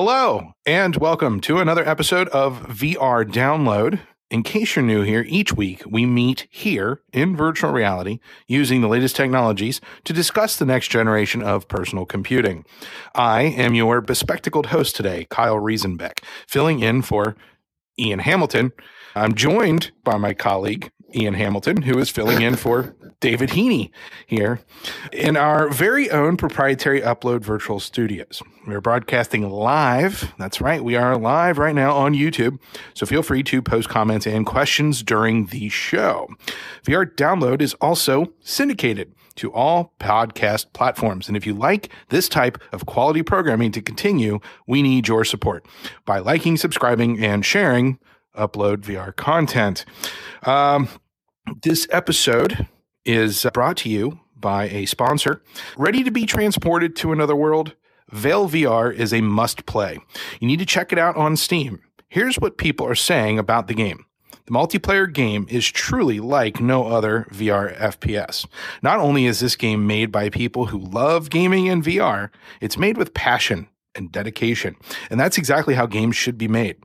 Hello, and welcome to another episode of VR Download. In case you're new here, each week we meet here in virtual reality using the latest technologies to discuss the next generation of personal computing. I am your bespectacled host today, Kyle Riesenbeck, filling in for Ian Hamilton. I'm joined by my colleague, Ian Hamilton, who is filling in for David Heaney here in our very own proprietary Upload Virtual Studios. We're broadcasting live. That's right. We are live right now on YouTube. So feel free to post comments and questions during the show. VR Download is also syndicated to all podcast platforms. And if you like this type of quality programming to continue, we need your support by liking, subscribing, and sharing upload VR content. Um, this episode is brought to you by a sponsor. Ready to be transported to another world? Vail VR is a must play. You need to check it out on Steam. Here's what people are saying about the game. The multiplayer game is truly like no other VR FPS. Not only is this game made by people who love gaming in VR, it's made with passion and dedication. And that's exactly how games should be made.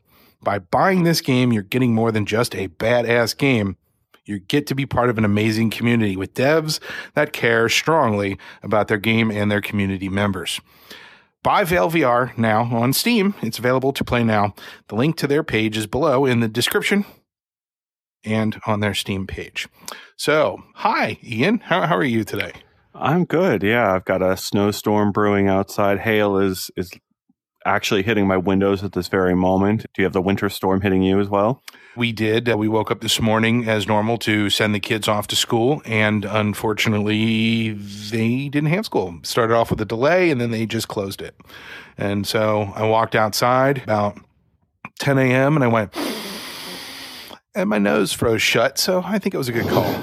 By buying this game, you're getting more than just a badass game. You get to be part of an amazing community with devs that care strongly about their game and their community members. Buy Vail VR now on Steam. It's available to play now. The link to their page is below in the description and on their Steam page. So, hi, Ian. How, how are you today? I'm good. Yeah, I've got a snowstorm brewing outside. Hail is is actually hitting my windows at this very moment. Do you have the winter storm hitting you as well? We did. Uh, we woke up this morning as normal to send the kids off to school, and unfortunately, they didn't have school. Started off with a delay, and then they just closed it. And so I walked outside about 10 a.m. and I went, and my nose froze shut. So I think it was a good call.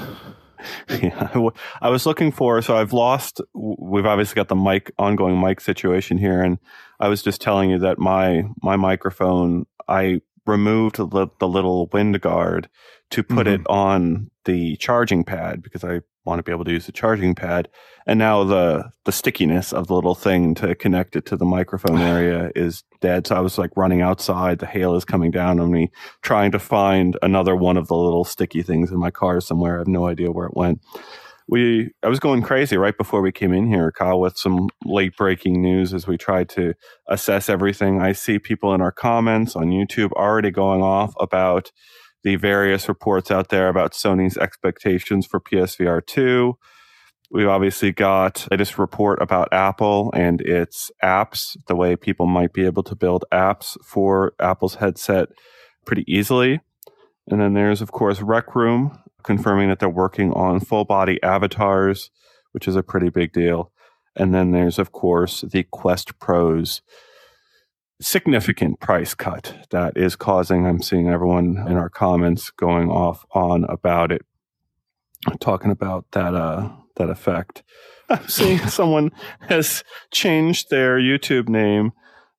yeah, I was looking for. So I've lost. We've obviously got the mic ongoing mic situation here, and I was just telling you that my my microphone. I removed the, the little wind guard to put mm-hmm. it on the charging pad because I want to be able to use the charging pad. And now the the stickiness of the little thing to connect it to the microphone area is dead. So I was like running outside. The hail is coming down on me, trying to find another one of the little sticky things in my car somewhere. I have no idea where it went. We I was going crazy right before we came in here, Kyle, with some late breaking news as we tried to assess everything. I see people in our comments on YouTube already going off about the various reports out there about Sony's expectations for PSVR 2. We've obviously got latest report about Apple and its apps, the way people might be able to build apps for Apple's headset pretty easily. And then there's, of course, Rec Room confirming that they're working on full body avatars, which is a pretty big deal. And then there's, of course, the Quest Pros significant price cut that is causing, I'm seeing everyone in our comments going off on about it, talking about that, uh, that effect. I'm seeing someone has changed their YouTube name,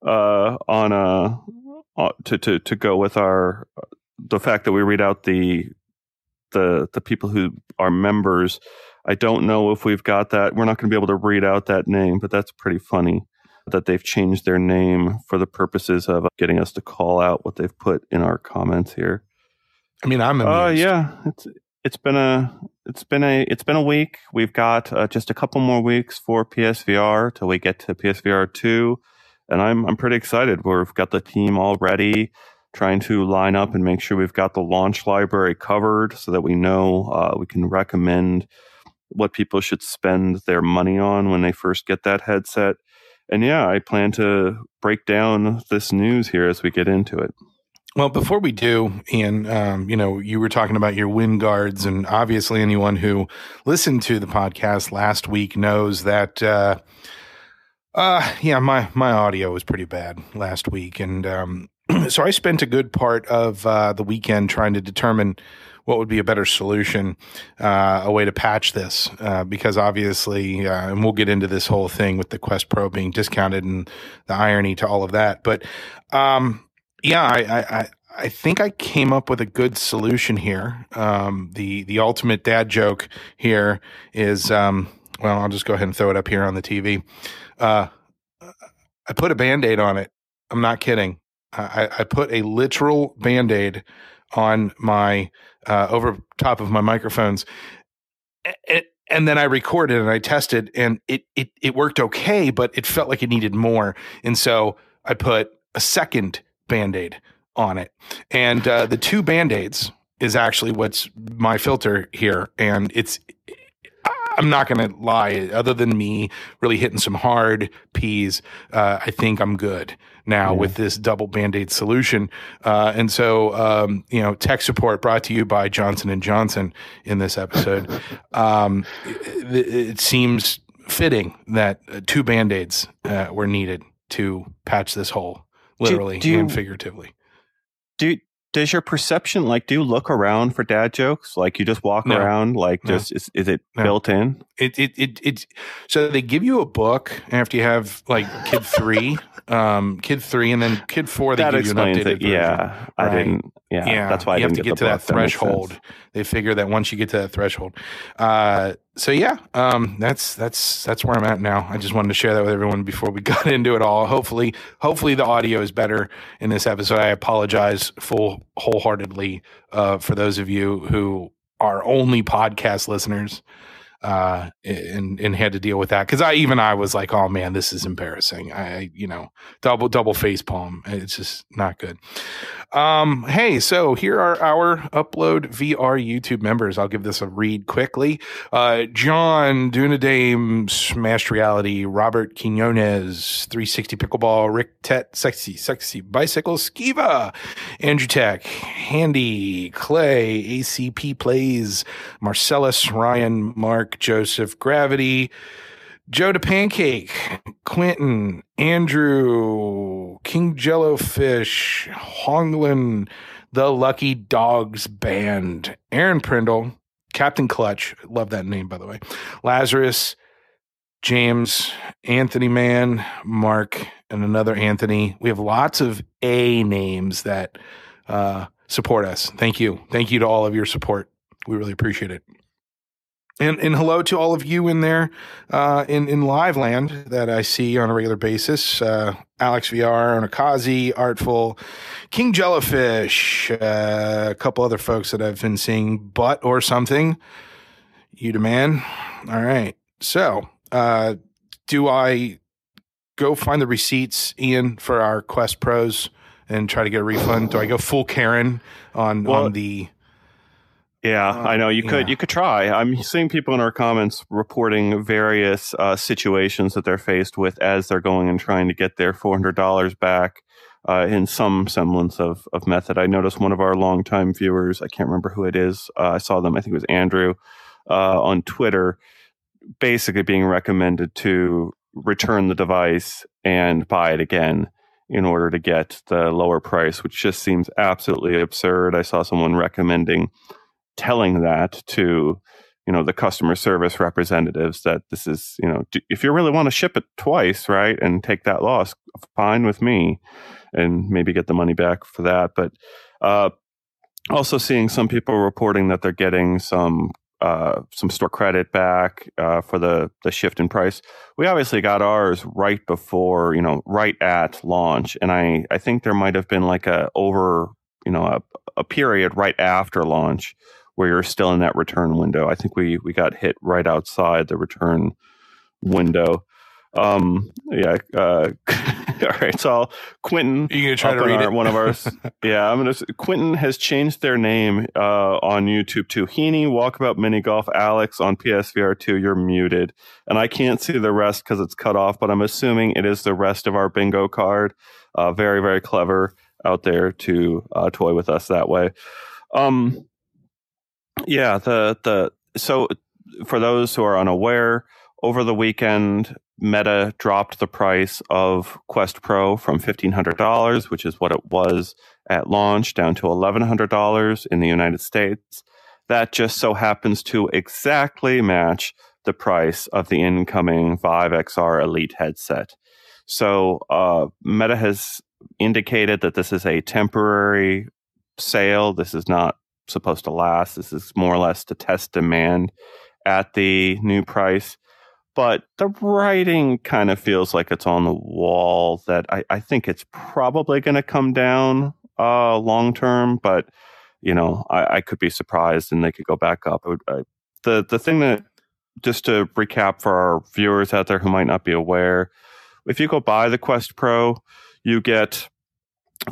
uh, on a, uh, to, to, to go with our, the fact that we read out the, the, the people who are members. I don't know if we've got that. We're not going to be able to read out that name, but that's pretty funny that they've changed their name for the purposes of getting us to call out what they've put in our comments here. I mean, I'm Oh uh, yeah, it's it's been a it's been a it's been a week. We've got uh, just a couple more weeks for PSVR till we get to PSVR two, and I'm I'm pretty excited. We've got the team all ready, trying to line up and make sure we've got the launch library covered so that we know uh, we can recommend what people should spend their money on when they first get that headset and yeah, I plan to break down this news here as we get into it. Well, before we do, Ian, um, you know, you were talking about your wind guards, and obviously, anyone who listened to the podcast last week knows that. Uh, uh, yeah, my my audio was pretty bad last week, and um, so I spent a good part of uh, the weekend trying to determine what would be a better solution, uh, a way to patch this, uh, because obviously, uh, and we'll get into this whole thing with the Quest Pro being discounted and the irony to all of that. But um, yeah, I, I, I think I came up with a good solution here. Um, the the ultimate dad joke here is, um, well, I'll just go ahead and throw it up here on the TV. Uh, I put a band aid on it I'm not kidding. I, I put a literal band aid on my uh, over top of my microphones. And, and then I recorded and I tested and it, it it worked okay, but it felt like it needed more. And so I put a second band-aid on it. And uh, the two band-aids is actually what's my filter here. And it's I'm not going to lie. Other than me really hitting some hard P's, uh, I think I'm good now yeah. with this double band aid solution. Uh, and so, um, you know, tech support brought to you by Johnson and Johnson in this episode. um, it, it, seems fitting that uh, two band aids uh, were needed to patch this hole, literally do, do and figuratively. Do does your perception like do you look around for dad jokes like you just walk no. around like no. just is, is it no. built in it, it it it so they give you a book after you have like kid three um kid three and then kid four they that give you an updated it. yeah i didn't yeah, yeah that's why you I have to get, get to that threshold they figure that once you get to that threshold uh so yeah, um, that's that's that's where I'm at now. I just wanted to share that with everyone before we got into it all. Hopefully, hopefully the audio is better in this episode. I apologize full wholeheartedly uh, for those of you who are only podcast listeners uh, and and had to deal with that because I even I was like, oh man, this is embarrassing. I you know double double face palm. It's just not good. Um, hey, so here are our upload VR YouTube members. I'll give this a read quickly. Uh, John Dunadame, Smashed Reality, Robert Quinones, 360 Pickleball, Rick Tet, Sexy Sexy Bicycle, Skiva, Andrew Tech, Handy, Clay, ACP Plays, Marcellus, Ryan, Mark. Joseph, Gravity, Joe to Pancake, Quentin, Andrew, King Jellofish, Honglin, The Lucky Dogs Band, Aaron Prindle, Captain Clutch, love that name by the way, Lazarus, James, Anthony Mann, Mark, and another Anthony. We have lots of A names that uh, support us. Thank you. Thank you to all of your support. We really appreciate it. And, and hello to all of you in there uh, in, in live land that I see on a regular basis. Uh, Alex VR, Onakazi, Artful, King Jellyfish, uh, a couple other folks that I've been seeing, But or something. You demand. All right. So, uh, do I go find the receipts, Ian, for our Quest Pros and try to get a refund? Do I go full Karen on, well, on the yeah, I know you could. Yeah. You could try. I'm seeing people in our comments reporting various uh, situations that they're faced with as they're going and trying to get their four hundred dollars back uh, in some semblance of of method. I noticed one of our longtime viewers. I can't remember who it is. Uh, I saw them. I think it was Andrew uh, on Twitter, basically being recommended to return the device and buy it again in order to get the lower price, which just seems absolutely absurd. I saw someone recommending telling that to you know the customer service representatives that this is you know if you really want to ship it twice right and take that loss fine with me and maybe get the money back for that but uh, also seeing some people reporting that they're getting some uh, some store credit back uh, for the the shift in price. We obviously got ours right before, you know, right at launch, and I I think there might have been like a over, you know, a, a period right after launch where you're still in that return window. I think we we got hit right outside the return window. Um, yeah. Uh, all right. So Quentin, you gonna try to read our, it? One of ours. yeah, I'm gonna. Quentin has changed their name uh, on YouTube to Heaney Walkabout Mini Golf Alex on PSVR two. You're muted, and I can't see the rest because it's cut off. But I'm assuming it is the rest of our bingo card. Uh, very very clever out there to uh, toy with us that way. Um, yeah, the the so for those who are unaware, over the weekend, Meta dropped the price of Quest Pro from fifteen hundred dollars, which is what it was at launch, down to eleven hundred dollars in the United States. That just so happens to exactly match the price of the incoming Vive XR Elite headset. So uh, Meta has indicated that this is a temporary sale. This is not supposed to last. This is more or less to test demand at the new price. but the writing kind of feels like it's on the wall that I, I think it's probably going to come down uh, long term, but you know, I, I, could be surprised and they could go back up. I, the the thing that just to recap for our viewers out there who might not be aware, if you go buy the Quest Pro, you get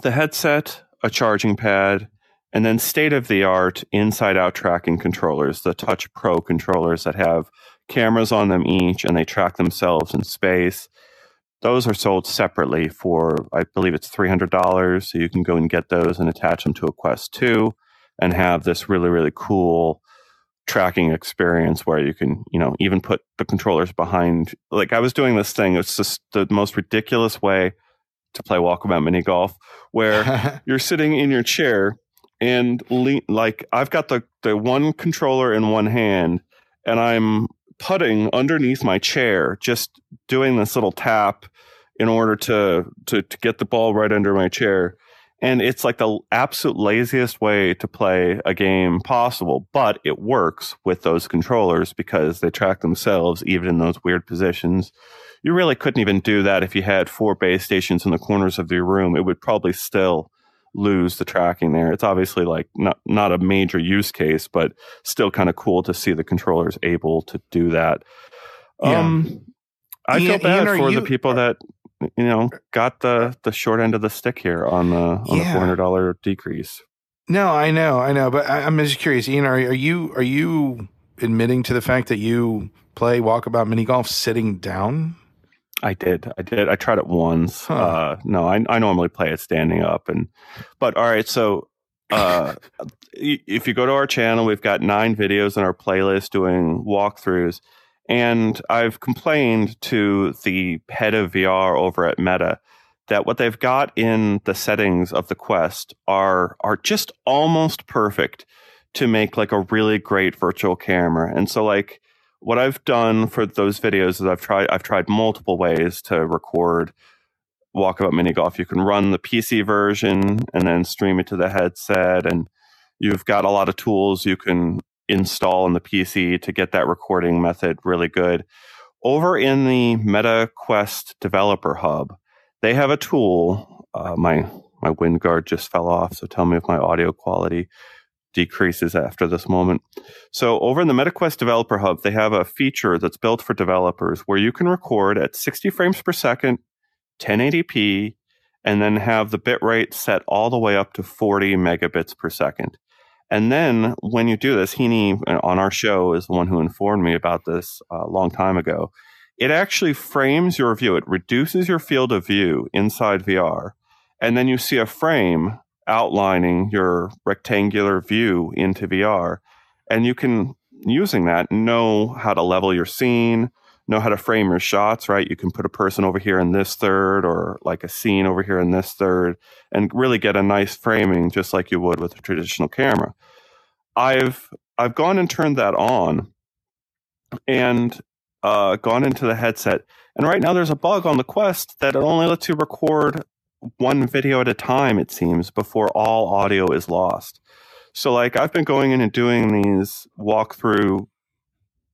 the headset, a charging pad, and then state of the art inside out tracking controllers, the Touch Pro controllers that have cameras on them each and they track themselves in space. Those are sold separately for, I believe it's $300. So you can go and get those and attach them to a Quest 2 and have this really, really cool tracking experience where you can, you know, even put the controllers behind. Like I was doing this thing, it's just the most ridiculous way to play walkabout mini golf where you're sitting in your chair and le- like I've got the, the one controller in one hand and I'm putting underneath my chair, just doing this little tap in order to, to, to get the ball right under my chair. And it's like the absolute laziest way to play a game possible, but it works with those controllers because they track themselves even in those weird positions. You really couldn't even do that if you had four base stations in the corners of your room. It would probably still lose the tracking there. It's obviously like not not a major use case, but still kind of cool to see the controllers able to do that. Yeah. Um, I Ian, feel bad Ian, for you, the people that you know got the the short end of the stick here on the on yeah. the four hundred dollar decrease. No, I know, I know, but I, am just curious, Ian. Are, are you are you admitting to the fact that you play walkabout mini golf sitting down? I did. I did. I tried it once. Huh. Uh, no, I, I normally play it standing up, and but all right. So uh, if you go to our channel, we've got nine videos in our playlist doing walkthroughs, and I've complained to the head of VR over at Meta that what they've got in the settings of the Quest are are just almost perfect to make like a really great virtual camera, and so like what I've done for those videos is I've tried I've tried multiple ways to record walkabout mini golf. You can run the PC version and then stream it to the headset, and you've got a lot of tools you can install in the PC to get that recording method really good. Over in the Meta Quest Developer Hub, they have a tool. Uh, my my wind guard just fell off, so tell me if my audio quality decreases after this moment. So over in the MetaQuest Developer Hub, they have a feature that's built for developers where you can record at 60 frames per second, 1080p, and then have the bitrate set all the way up to 40 megabits per second. And then when you do this, Heaney uh, on our show is the one who informed me about this uh, a long time ago. It actually frames your view. It reduces your field of view inside VR. And then you see a frame outlining your rectangular view into VR. And you can, using that, know how to level your scene, know how to frame your shots, right? You can put a person over here in this third or like a scene over here in this third and really get a nice framing just like you would with a traditional camera. I've I've gone and turned that on and uh, gone into the headset. And right now there's a bug on the Quest that it only lets you record one video at a time, it seems, before all audio is lost. So like I've been going in and doing these walkthrough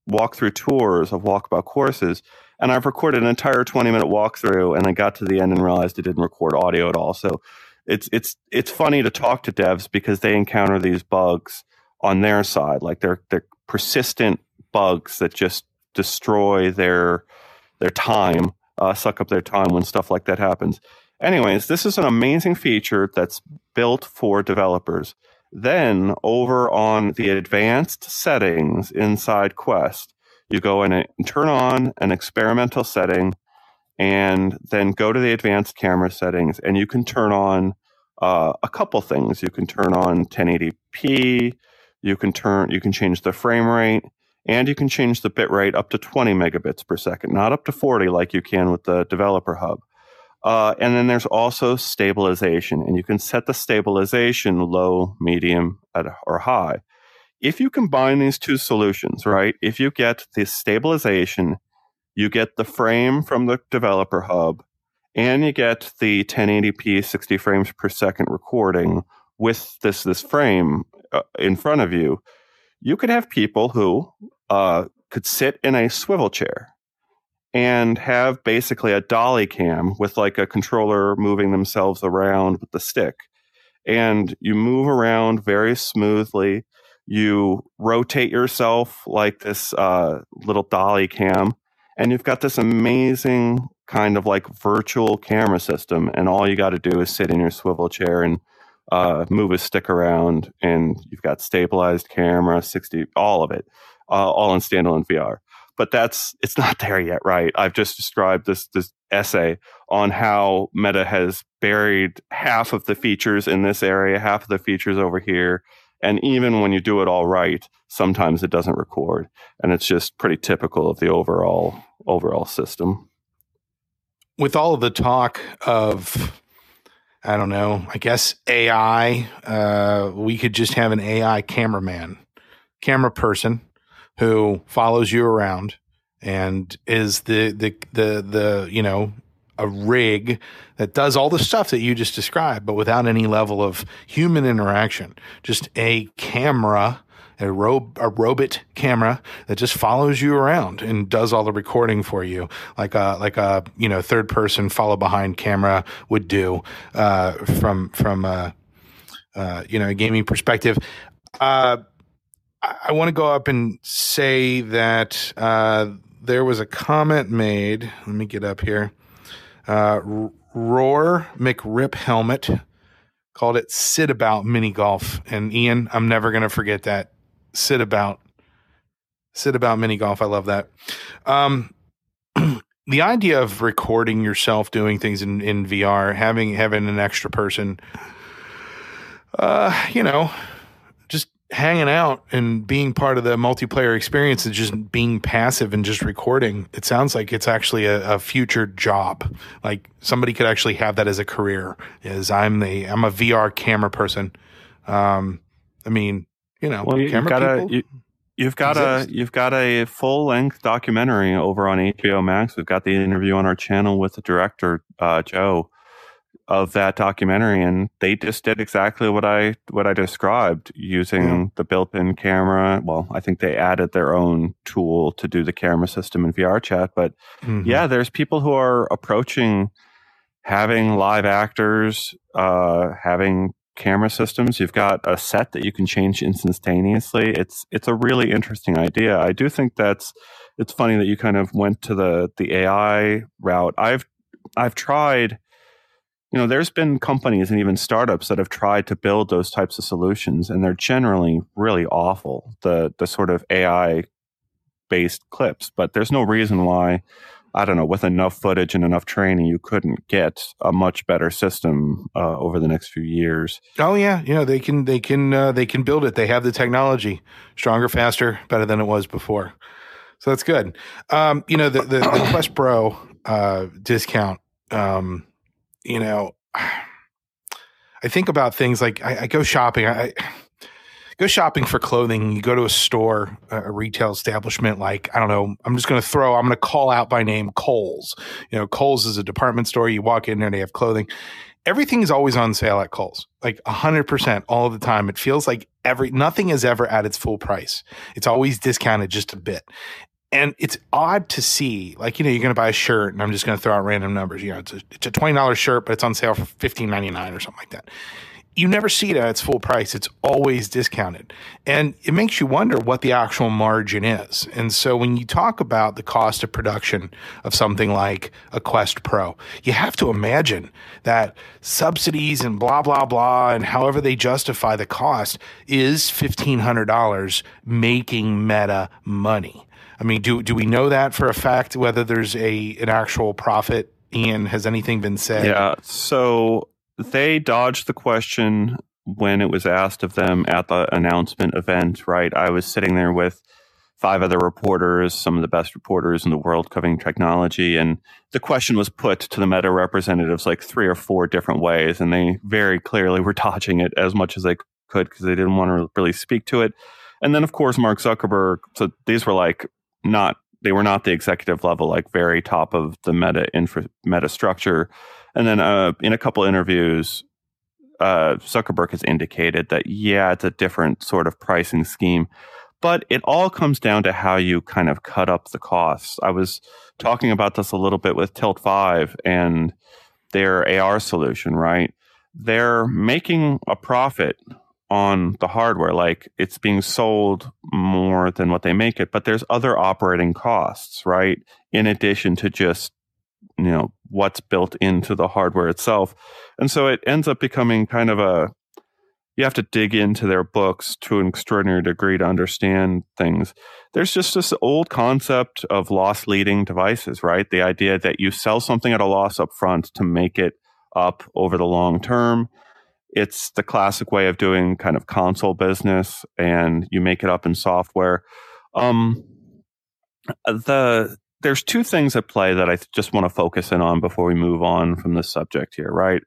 walkthrough tours of walkabout courses, and I've recorded an entire 20 minute walkthrough and I got to the end and realized it didn't record audio at all. So it's it's it's funny to talk to devs because they encounter these bugs on their side. Like they're they're persistent bugs that just destroy their their time, uh, suck up their time when stuff like that happens. Anyways, this is an amazing feature that's built for developers. Then over on the advanced settings inside Quest, you go in and turn on an experimental setting and then go to the advanced camera settings and you can turn on uh, a couple things. You can turn on 1080p, you can turn you can change the frame rate and you can change the bit rate up to 20 megabits per second, not up to 40 like you can with the developer hub. Uh, and then there's also stabilization, and you can set the stabilization low, medium, or high. If you combine these two solutions, right, if you get the stabilization, you get the frame from the developer hub, and you get the 1080p 60 frames per second recording with this this frame uh, in front of you, you could have people who uh, could sit in a swivel chair and have basically a dolly cam with like a controller moving themselves around with the stick. And you move around very smoothly. You rotate yourself like this uh, little dolly cam, and you've got this amazing kind of like virtual camera system. And all you got to do is sit in your swivel chair and uh, move a stick around, and you've got stabilized camera, 60, all of it, uh, all in standalone VR but that's it's not there yet, right? I've just described this this essay on how Meta has buried half of the features in this area, half of the features over here, and even when you do it all right, sometimes it doesn't record, and it's just pretty typical of the overall overall system. With all of the talk of I don't know, I guess AI, uh, we could just have an AI cameraman, camera person who follows you around and is the the the the you know a rig that does all the stuff that you just described, but without any level of human interaction. Just a camera, a, ro- a robot camera that just follows you around and does all the recording for you, like a like a you know third person follow behind camera would do uh, from from a, uh, you know a gaming perspective. Uh, I want to go up and say that uh, there was a comment made. Let me get up here. Uh, Roar McRip Helmet called it "Sit About Mini Golf," and Ian, I'm never going to forget that. Sit about, sit about mini golf. I love that. Um, the idea of recording yourself doing things in, in VR, having having an extra person, uh, you know, hanging out and being part of the multiplayer experience is just being passive and just recording. It sounds like it's actually a, a, future job. Like somebody could actually have that as a career. Is I'm the I'm a VR camera person. Um, I mean, you know, well, you, have got a you, you've got exist. a you've got a full length documentary over on HBO Max. We've got the interview on our channel with the director uh, Joe of that documentary and they just did exactly what I what I described using yeah. the built-in camera. Well, I think they added their own tool to do the camera system in VR chat, but mm-hmm. yeah, there's people who are approaching having live actors, uh, having camera systems. You've got a set that you can change instantaneously. It's it's a really interesting idea. I do think that's it's funny that you kind of went to the the AI route. I've I've tried you know, there's been companies and even startups that have tried to build those types of solutions, and they're generally really awful. The the sort of AI based clips, but there's no reason why. I don't know, with enough footage and enough training, you couldn't get a much better system uh, over the next few years. Oh yeah, you know they can they can uh, they can build it. They have the technology, stronger, faster, better than it was before. So that's good. Um, you know the the, the Quest Pro uh, discount. Um, you know, I think about things like I, I go shopping. I, I, go shopping for clothing. You go to a store, a retail establishment. Like I don't know. I'm just going to throw. I'm going to call out by name Kohl's. You know, Kohl's is a department store. You walk in there, they have clothing. Everything is always on sale at Kohl's, like hundred percent all the time. It feels like every nothing is ever at its full price. It's always discounted just a bit and it's odd to see like you know you're going to buy a shirt and i'm just going to throw out random numbers. You know it's a, it's a $20 shirt but it's on sale for $15.99 or something like that. You never see it at its full price. It's always discounted. And it makes you wonder what the actual margin is. And so when you talk about the cost of production of something like a quest pro you have to imagine that subsidies and blah blah blah and however they justify the cost is $1500 making meta money I mean, do do we know that for a fact? Whether there's a an actual profit? Ian, has anything been said? Yeah. So they dodged the question when it was asked of them at the announcement event. Right. I was sitting there with five other reporters, some of the best reporters in the world covering technology. And the question was put to the Meta representatives like three or four different ways. And they very clearly were dodging it as much as they could because they didn't want to really speak to it. And then, of course, Mark Zuckerberg. So these were like not they were not the executive level, like very top of the meta infra, meta structure. And then uh, in a couple interviews, uh, Zuckerberg has indicated that yeah, it's a different sort of pricing scheme, but it all comes down to how you kind of cut up the costs. I was talking about this a little bit with Tilt 5 and their AR solution, right? They're making a profit on the hardware. Like it's being sold more than what they make it, but there's other operating costs, right? In addition to just, you know, what's built into the hardware itself. And so it ends up becoming kind of a, you have to dig into their books to an extraordinary degree to understand things. There's just this old concept of loss leading devices, right? The idea that you sell something at a loss up front to make it up over the long term it's the classic way of doing kind of console business and you make it up in software. Um, the there's two things at play that i just want to focus in on before we move on from this subject here right?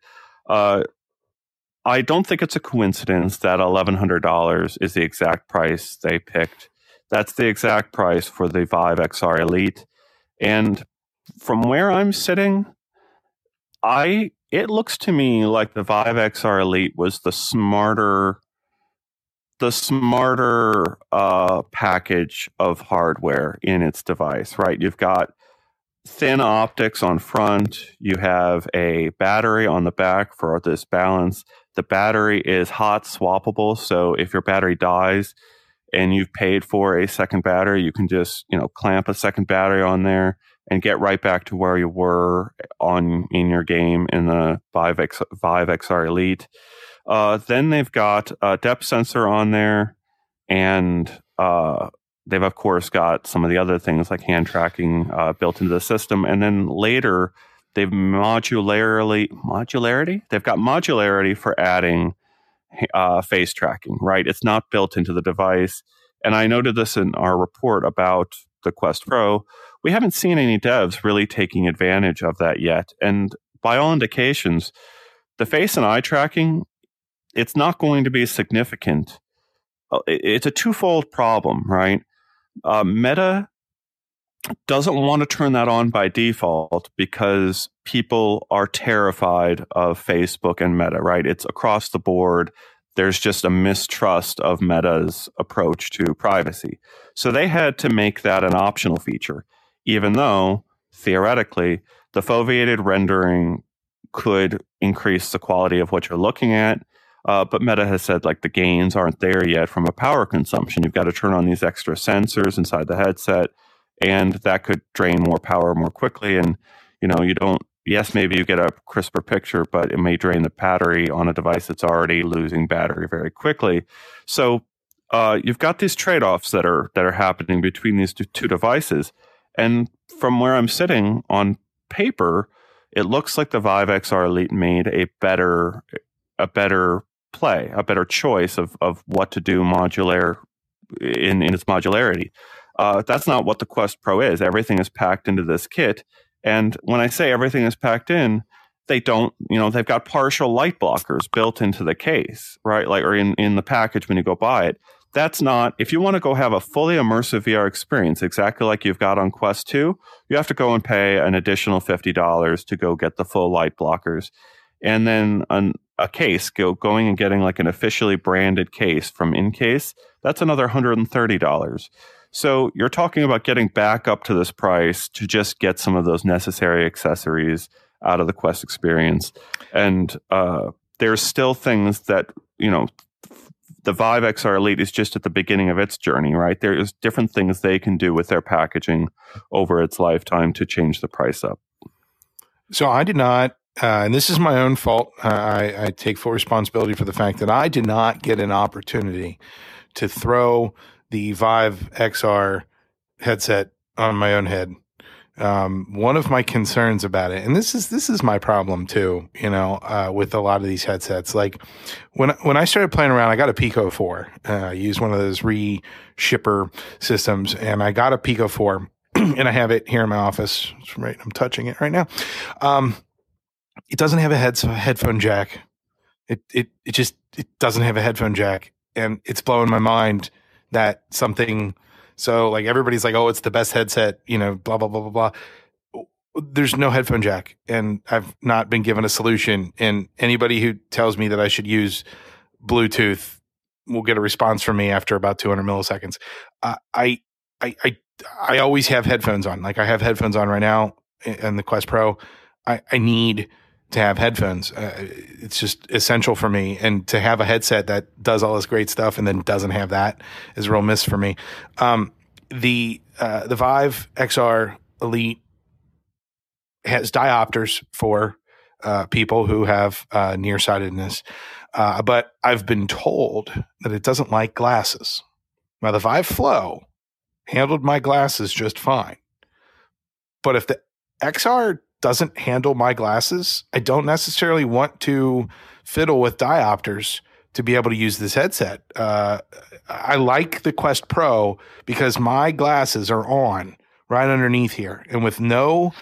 Uh, i don't think it's a coincidence that $1100 is the exact price they picked. That's the exact price for the vive xr elite. And from where i'm sitting i it looks to me like the Vive XR Elite was the smarter the smarter uh, package of hardware in its device, right? You've got thin optics on front. You have a battery on the back for this balance. The battery is hot swappable, so if your battery dies and you've paid for a second battery, you can just you know clamp a second battery on there and get right back to where you were on in your game in the Vive, X, Vive XR Elite. Uh, then they've got a depth sensor on there, and uh, they've of course got some of the other things like hand tracking uh, built into the system. And then later, they've modularly modularity. They've got modularity for adding uh, face tracking. Right, it's not built into the device. And I noted this in our report about the Quest Pro we haven't seen any devs really taking advantage of that yet. And by all indications, the face and eye tracking, it's not going to be significant. Uh, it's a twofold problem, right? Uh, Meta doesn't want to turn that on by default because people are terrified of Facebook and Meta, right? It's across the board. There's just a mistrust of Meta's approach to privacy. So they had to make that an optional feature even though theoretically the foveated rendering could increase the quality of what you're looking at. Uh, but Meta has said like the gains aren't there yet from a power consumption. You've got to turn on these extra sensors inside the headset, and that could drain more power more quickly. And you know, you don't. Yes, maybe you get a crisper picture, but it may drain the battery on a device that's already losing battery very quickly. So uh, you've got these trade-offs that are that are happening between these two, devices. And from where I'm sitting on paper, it looks like the Vive XR Elite made a better a better play, a better choice of of what to do modular in, in its modularity. Uh, that's not what the Quest Pro is. Everything is packed into this kit. And when I say everything is packed in, they don't, you know, they've got partial light blockers built into the case, right? Like, or in, in the package when you go buy it that's not if you want to go have a fully immersive VR experience exactly like you've got on Quest 2, you have to go and pay an additional $50 to go get the full light blockers. And then an, a case, go, going and getting like an officially branded case from InCase, that's another $130. So you're talking about getting back up to this price to just get some of those necessary accessories out of the Quest experience. And uh, there's still things that, you know, the Vive XR Elite is just at the beginning of its journey, right? There's different things they can do with their packaging over its lifetime to change the price up. So I did not, uh, and this is my own fault. Uh, I, I take full responsibility for the fact that I did not get an opportunity to throw the Vive XR headset on my own head um, one of my concerns about it, and this is this is my problem too, you know, uh, with a lot of these headsets. Like when when I started playing around, I got a Pico Four. Uh, I used one of those re-shipper systems, and I got a Pico Four, and I have it here in my office. Right, I'm touching it right now. Um, it doesn't have a head headphone jack. It it it just it doesn't have a headphone jack, and it's blowing my mind that something so like everybody's like, oh, it's the best headset, you know, blah blah blah blah blah. There's no headphone jack, and I've not been given a solution. And anybody who tells me that I should use Bluetooth, will get a response from me after about 200 milliseconds. Uh, I, I, I, I always have headphones on. Like I have headphones on right now and the Quest Pro. I, I need to have headphones. Uh, it's just essential for me. And to have a headset that does all this great stuff and then doesn't have that is a real miss for me. Um, the uh, the Vive XR Elite has diopters for uh, people who have uh, nearsightedness, uh, but I've been told that it doesn't like glasses. Now the Vive Flow handled my glasses just fine, but if the XR doesn't handle my glasses, I don't necessarily want to fiddle with diopters to be able to use this headset. Uh, I like the Quest Pro because my glasses are on right underneath here, and with no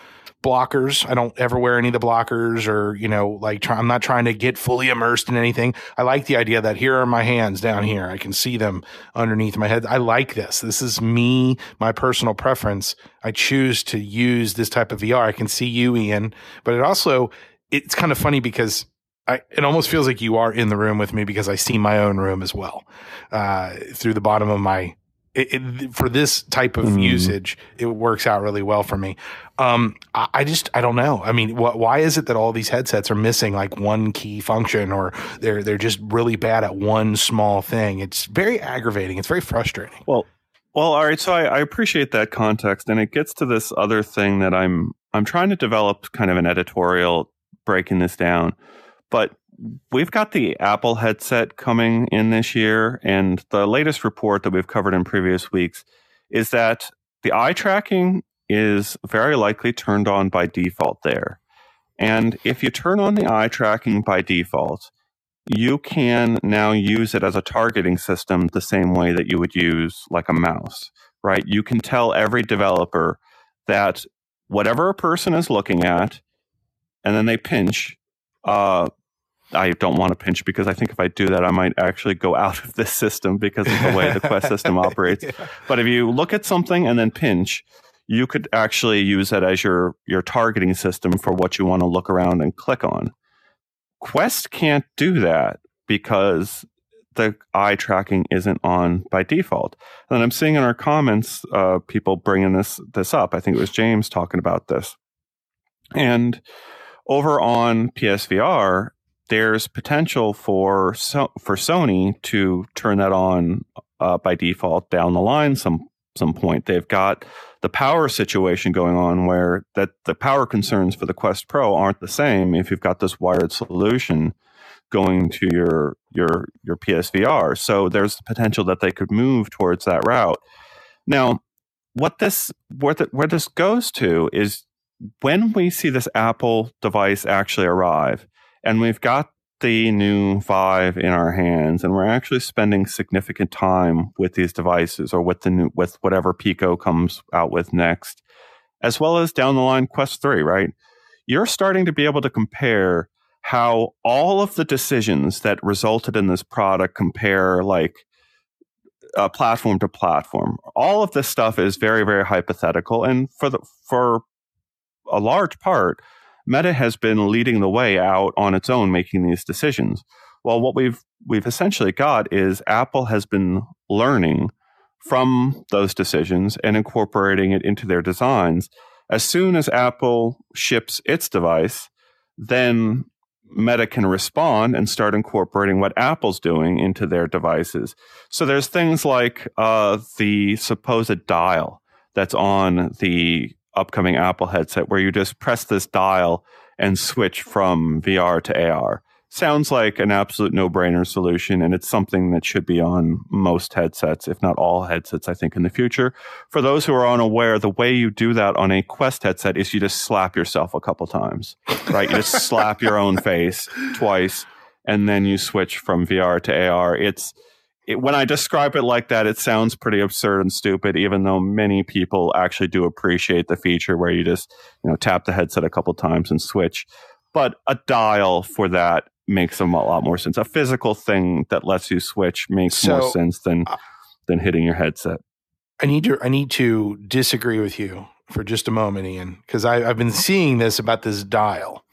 blockers. I don't ever wear any of the blockers or, you know, like try, I'm not trying to get fully immersed in anything. I like the idea that here are my hands down here. I can see them underneath my head. I like this. This is me, my personal preference. I choose to use this type of VR. I can see you, Ian, but it also, it's kind of funny because I, it almost feels like you are in the room with me because I see my own room as well uh, through the bottom of my. It, it, for this type of mm. usage, it works out really well for me. Um, I, I, just I don't know. I mean, wh- why is it that all these headsets are missing like one key function, or they're they're just really bad at one small thing? It's very aggravating. It's very frustrating. Well, well, all right. So I, I appreciate that context, and it gets to this other thing that I'm I'm trying to develop kind of an editorial breaking this down but we've got the Apple headset coming in this year, and the latest report that we've covered in previous weeks is that the eye tracking is very likely turned on by default there. And if you turn on the eye tracking by default, you can now use it as a targeting system the same way that you would use like a mouse, right? You can tell every developer that whatever a person is looking at, and then they pinch, uh, I don't want to pinch because I think if I do that, I might actually go out of this system because of the way the Quest system operates. yeah. But if you look at something and then pinch, you could actually use it as your your targeting system for what you want to look around and click on. Quest can't do that because the eye tracking isn't on by default. And I'm seeing in our comments uh, people bringing this this up. I think it was James talking about this. And over on PSVR, there's potential for so, for Sony to turn that on uh, by default down the line some some point. They've got the power situation going on where that the power concerns for the Quest Pro aren't the same if you've got this wired solution going to your your your PSVR. So there's the potential that they could move towards that route. Now, what this where, the, where this goes to is when we see this Apple device actually arrive, and we've got the new Vive in our hands, and we're actually spending significant time with these devices, or with the new with whatever Pico comes out with next, as well as down the line Quest Three. Right, you're starting to be able to compare how all of the decisions that resulted in this product compare like uh, platform to platform. All of this stuff is very, very hypothetical, and for the for a large part, Meta has been leading the way out on its own, making these decisions. Well, what we've we've essentially got is Apple has been learning from those decisions and incorporating it into their designs. As soon as Apple ships its device, then Meta can respond and start incorporating what Apple's doing into their devices. So there's things like uh, the supposed dial that's on the upcoming Apple headset where you just press this dial and switch from VR to AR. Sounds like an absolute no brainer solution, and it's something that should be on most headsets, if not all headsets, I think, in the future. For those who are unaware, the way you do that on a Quest headset is you just slap yourself a couple times, right? you just slap your own face twice, and then you switch from VR to AR. It's it, when I describe it like that, it sounds pretty absurd and stupid, even though many people actually do appreciate the feature where you just, you know, tap the headset a couple times and switch. But a dial for that makes a lot more sense. A physical thing that lets you switch makes so, more sense than uh, than hitting your headset. I need to I need to disagree with you for just a moment, Ian, because I've been seeing this about this dial.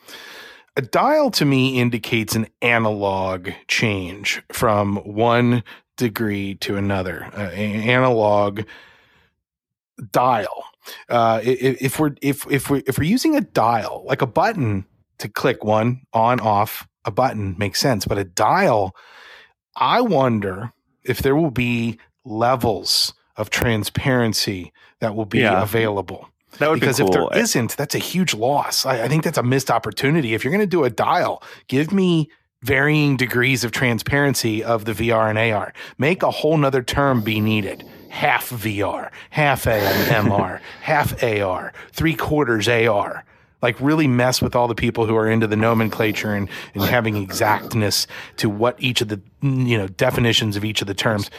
A dial to me indicates an analog change from one degree to another, uh, analog dial. Uh, if, if we're if if we if we're using a dial like a button to click one on off a button makes sense, but a dial, I wonder if there will be levels of transparency that will be yeah. available. That would because be cool. if there isn't, that's a huge loss. I, I think that's a missed opportunity. If you're going to do a dial, give me varying degrees of transparency of the VR and AR. Make a whole nother term be needed. Half VR, half MR, half AR, three quarters AR. Like really mess with all the people who are into the nomenclature and, and having exactness to what each of the you know definitions of each of the terms.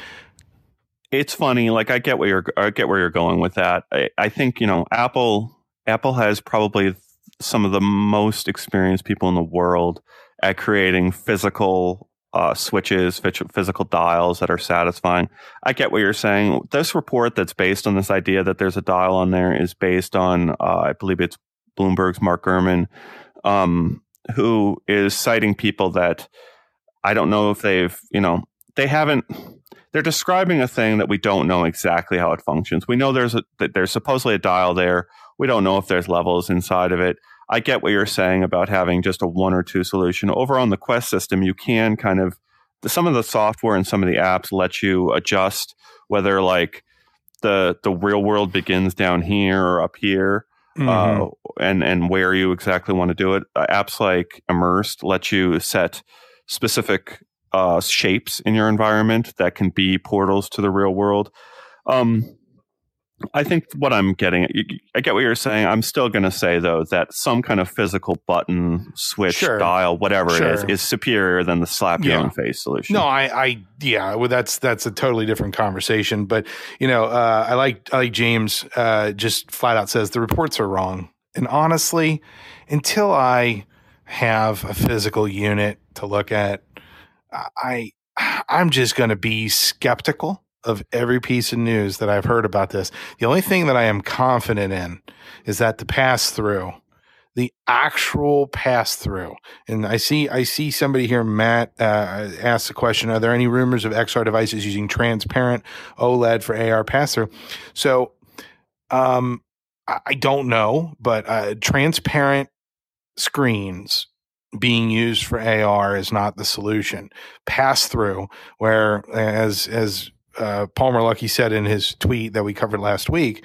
It's funny. Like I get where you're I get where you're going with that. I, I think you know Apple Apple has probably some of the most experienced people in the world at creating physical uh, switches, physical dials that are satisfying. I get what you're saying. This report that's based on this idea that there's a dial on there is based on, uh, I believe it's Bloomberg's Mark Gurman, um, who is citing people that I don't know if they've, you know, they haven't. They're describing a thing that we don't know exactly how it functions. We know there's a that there's supposedly a dial there. We don't know if there's levels inside of it. I get what you're saying about having just a one or two solution. Over on the Quest system, you can kind of some of the software and some of the apps let you adjust whether like the the real world begins down here or up here. Mm-hmm. Uh, and and where you exactly want to do it. Uh, apps like Immersed let you set specific uh, shapes in your environment that can be portals to the real world. Um, I think what I'm getting, I get what you're saying. I'm still going to say though that some kind of physical button, switch, sure. dial, whatever sure. it is, is superior than the slap your own face solution. No, I, I, yeah, well, that's that's a totally different conversation. But you know, uh, I like I like James uh, just flat out says the reports are wrong, and honestly, until I have a physical unit to look at, I I'm just going to be skeptical of every piece of news that I've heard about this. The only thing that I am confident in is that the pass through, the actual pass through, and I see I see somebody here, Matt, uh, asked the question: Are there any rumors of XR devices using transparent OLED for AR pass through? So, um, I don't know, but uh, transparent screens being used for AR is not the solution. Pass through, where as as uh, Palmer Luckey said in his tweet that we covered last week,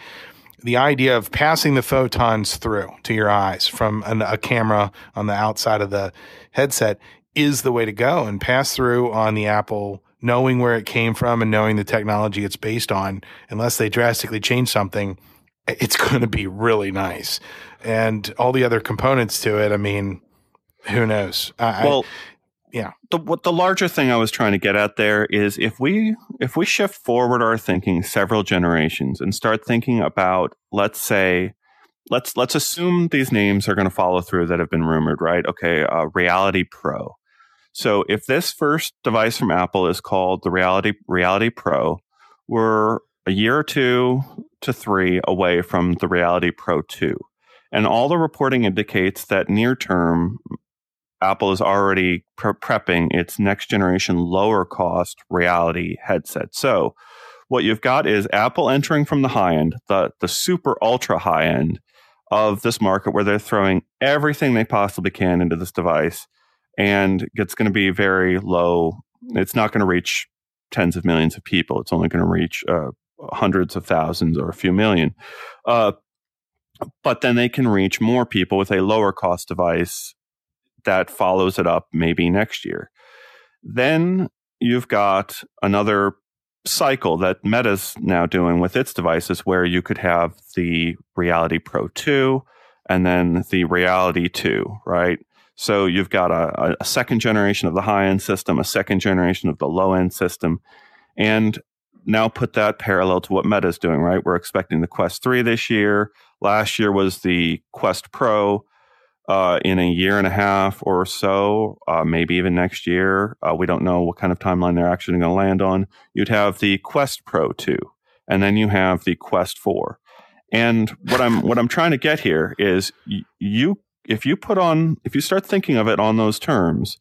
the idea of passing the photons through to your eyes from an, a camera on the outside of the headset is the way to go and pass through on the Apple, knowing where it came from and knowing the technology it's based on, unless they drastically change something, it's going to be really nice. And all the other components to it, I mean, who knows? I, well, yeah. The what the larger thing i was trying to get at there is if we if we shift forward our thinking several generations and start thinking about let's say let's let's assume these names are going to follow through that have been rumored right? Okay uh, reality pro. So if this first device from apple is called the reality reality pro we're a year or two to three away from the reality pro 2 and all the reporting indicates that near term Apple is already pre- prepping its next generation lower cost reality headset. So, what you've got is Apple entering from the high end, the, the super ultra high end of this market where they're throwing everything they possibly can into this device. And it's going to be very low. It's not going to reach tens of millions of people. It's only going to reach uh, hundreds of thousands or a few million. Uh, but then they can reach more people with a lower cost device that follows it up maybe next year. Then you've got another cycle that Meta's now doing with its devices where you could have the Reality Pro 2 and then the Reality 2, right? So you've got a, a second generation of the high end system, a second generation of the low end system, and now put that parallel to what Meta's doing, right? We're expecting the Quest 3 this year. Last year was the Quest Pro uh, in a year and a half or so, uh, maybe even next year. Uh, we don't know what kind of timeline they're actually going to land on. You'd have the Quest Pro 2, and then you have the Quest 4. And what I'm what I'm trying to get here is y- you if you put on if you start thinking of it on those terms,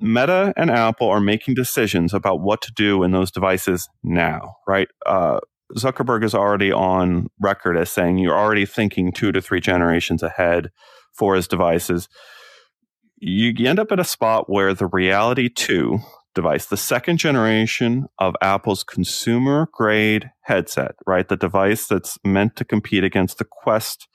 Meta and Apple are making decisions about what to do in those devices now, right? Uh, Zuckerberg is already on record as saying you're already thinking two to three generations ahead for his devices. You end up at a spot where the Reality 2 device, the second generation of Apple's consumer grade headset, right? The device that's meant to compete against the Quest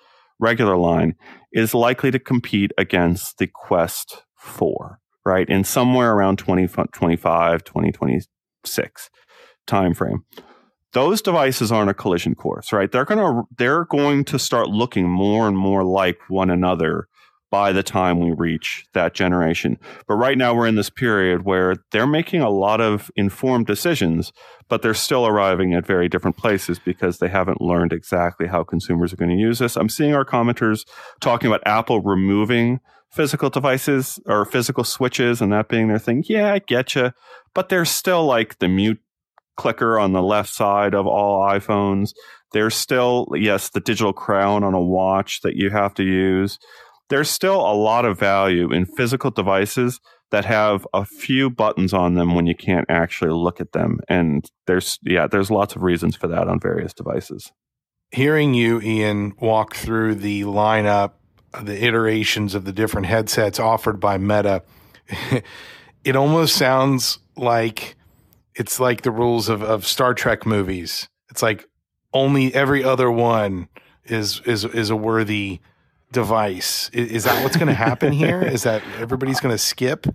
regular line, is likely to compete against the Quest 4, right? In somewhere around 2025, 2026 timeframe those devices aren't a collision course, right? They're gonna they're going to start looking more and more like one another by the time we reach that generation. But right now we're in this period where they're making a lot of informed decisions, but they're still arriving at very different places because they haven't learned exactly how consumers are going to use this. I'm seeing our commenters talking about Apple removing physical devices or physical switches and that being their thing. Yeah, I get you. But there's still like the mute clicker on the left side of all iPhones. There's still, yes, the digital crown on a watch that you have to use. There's still a lot of value in physical devices that have a few buttons on them when you can't actually look at them. And there's, yeah, there's lots of reasons for that on various devices. Hearing you, Ian, walk through the lineup, the iterations of the different headsets offered by Meta, it almost sounds like it's like the rules of, of Star Trek movies. It's like only every other one is is is a worthy device. Is, is that what's going to happen here? Is that everybody's going to skip?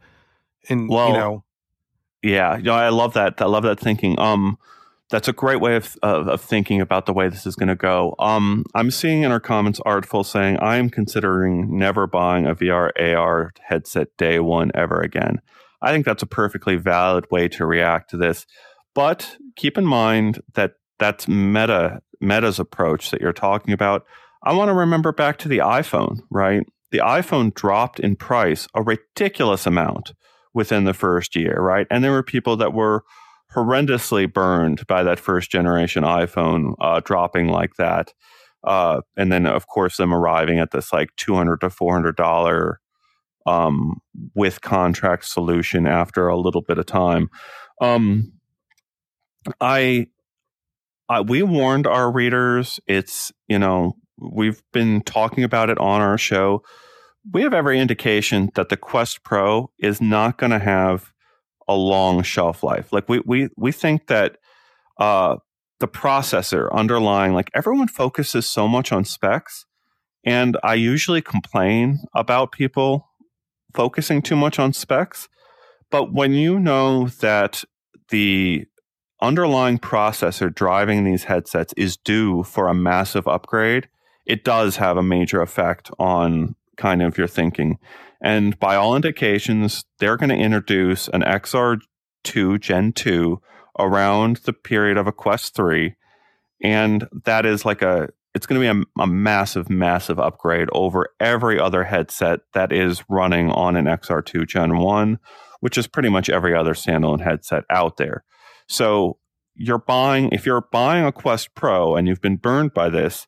And well, you know, yeah, you know, I love that. I love that thinking. Um, that's a great way of, of, of thinking about the way this is going to go. Um, I'm seeing in our comments Artful saying, I am considering never buying a VR AR headset day one ever again. I think that's a perfectly valid way to react to this. But keep in mind that that's Meta Meta's approach that you're talking about. I want to remember back to the iPhone, right? The iPhone dropped in price a ridiculous amount within the first year, right? And there were people that were horrendously burned by that first generation iPhone uh, dropping like that. Uh, and then, of course, them arriving at this like two hundred to four hundred dollar um, with contract solution after a little bit of time. Um, I, I, we warned our readers. It's you know we've been talking about it on our show. We have every indication that the Quest Pro is not going to have a long shelf life. Like we we we think that uh, the processor underlying, like everyone focuses so much on specs, and I usually complain about people focusing too much on specs. But when you know that the underlying processor driving these headsets is due for a massive upgrade, it does have a major effect on kind of your thinking. And by all indications, they're going to introduce an XR2 Gen 2 around the period of a Quest 3. And that is like a it's going to be a, a, massive, massive upgrade over every other headset that is running on an XR2 Gen 1, which is pretty much every other standalone headset out there. So you're buying, if you're buying a Quest Pro and you've been burned by this,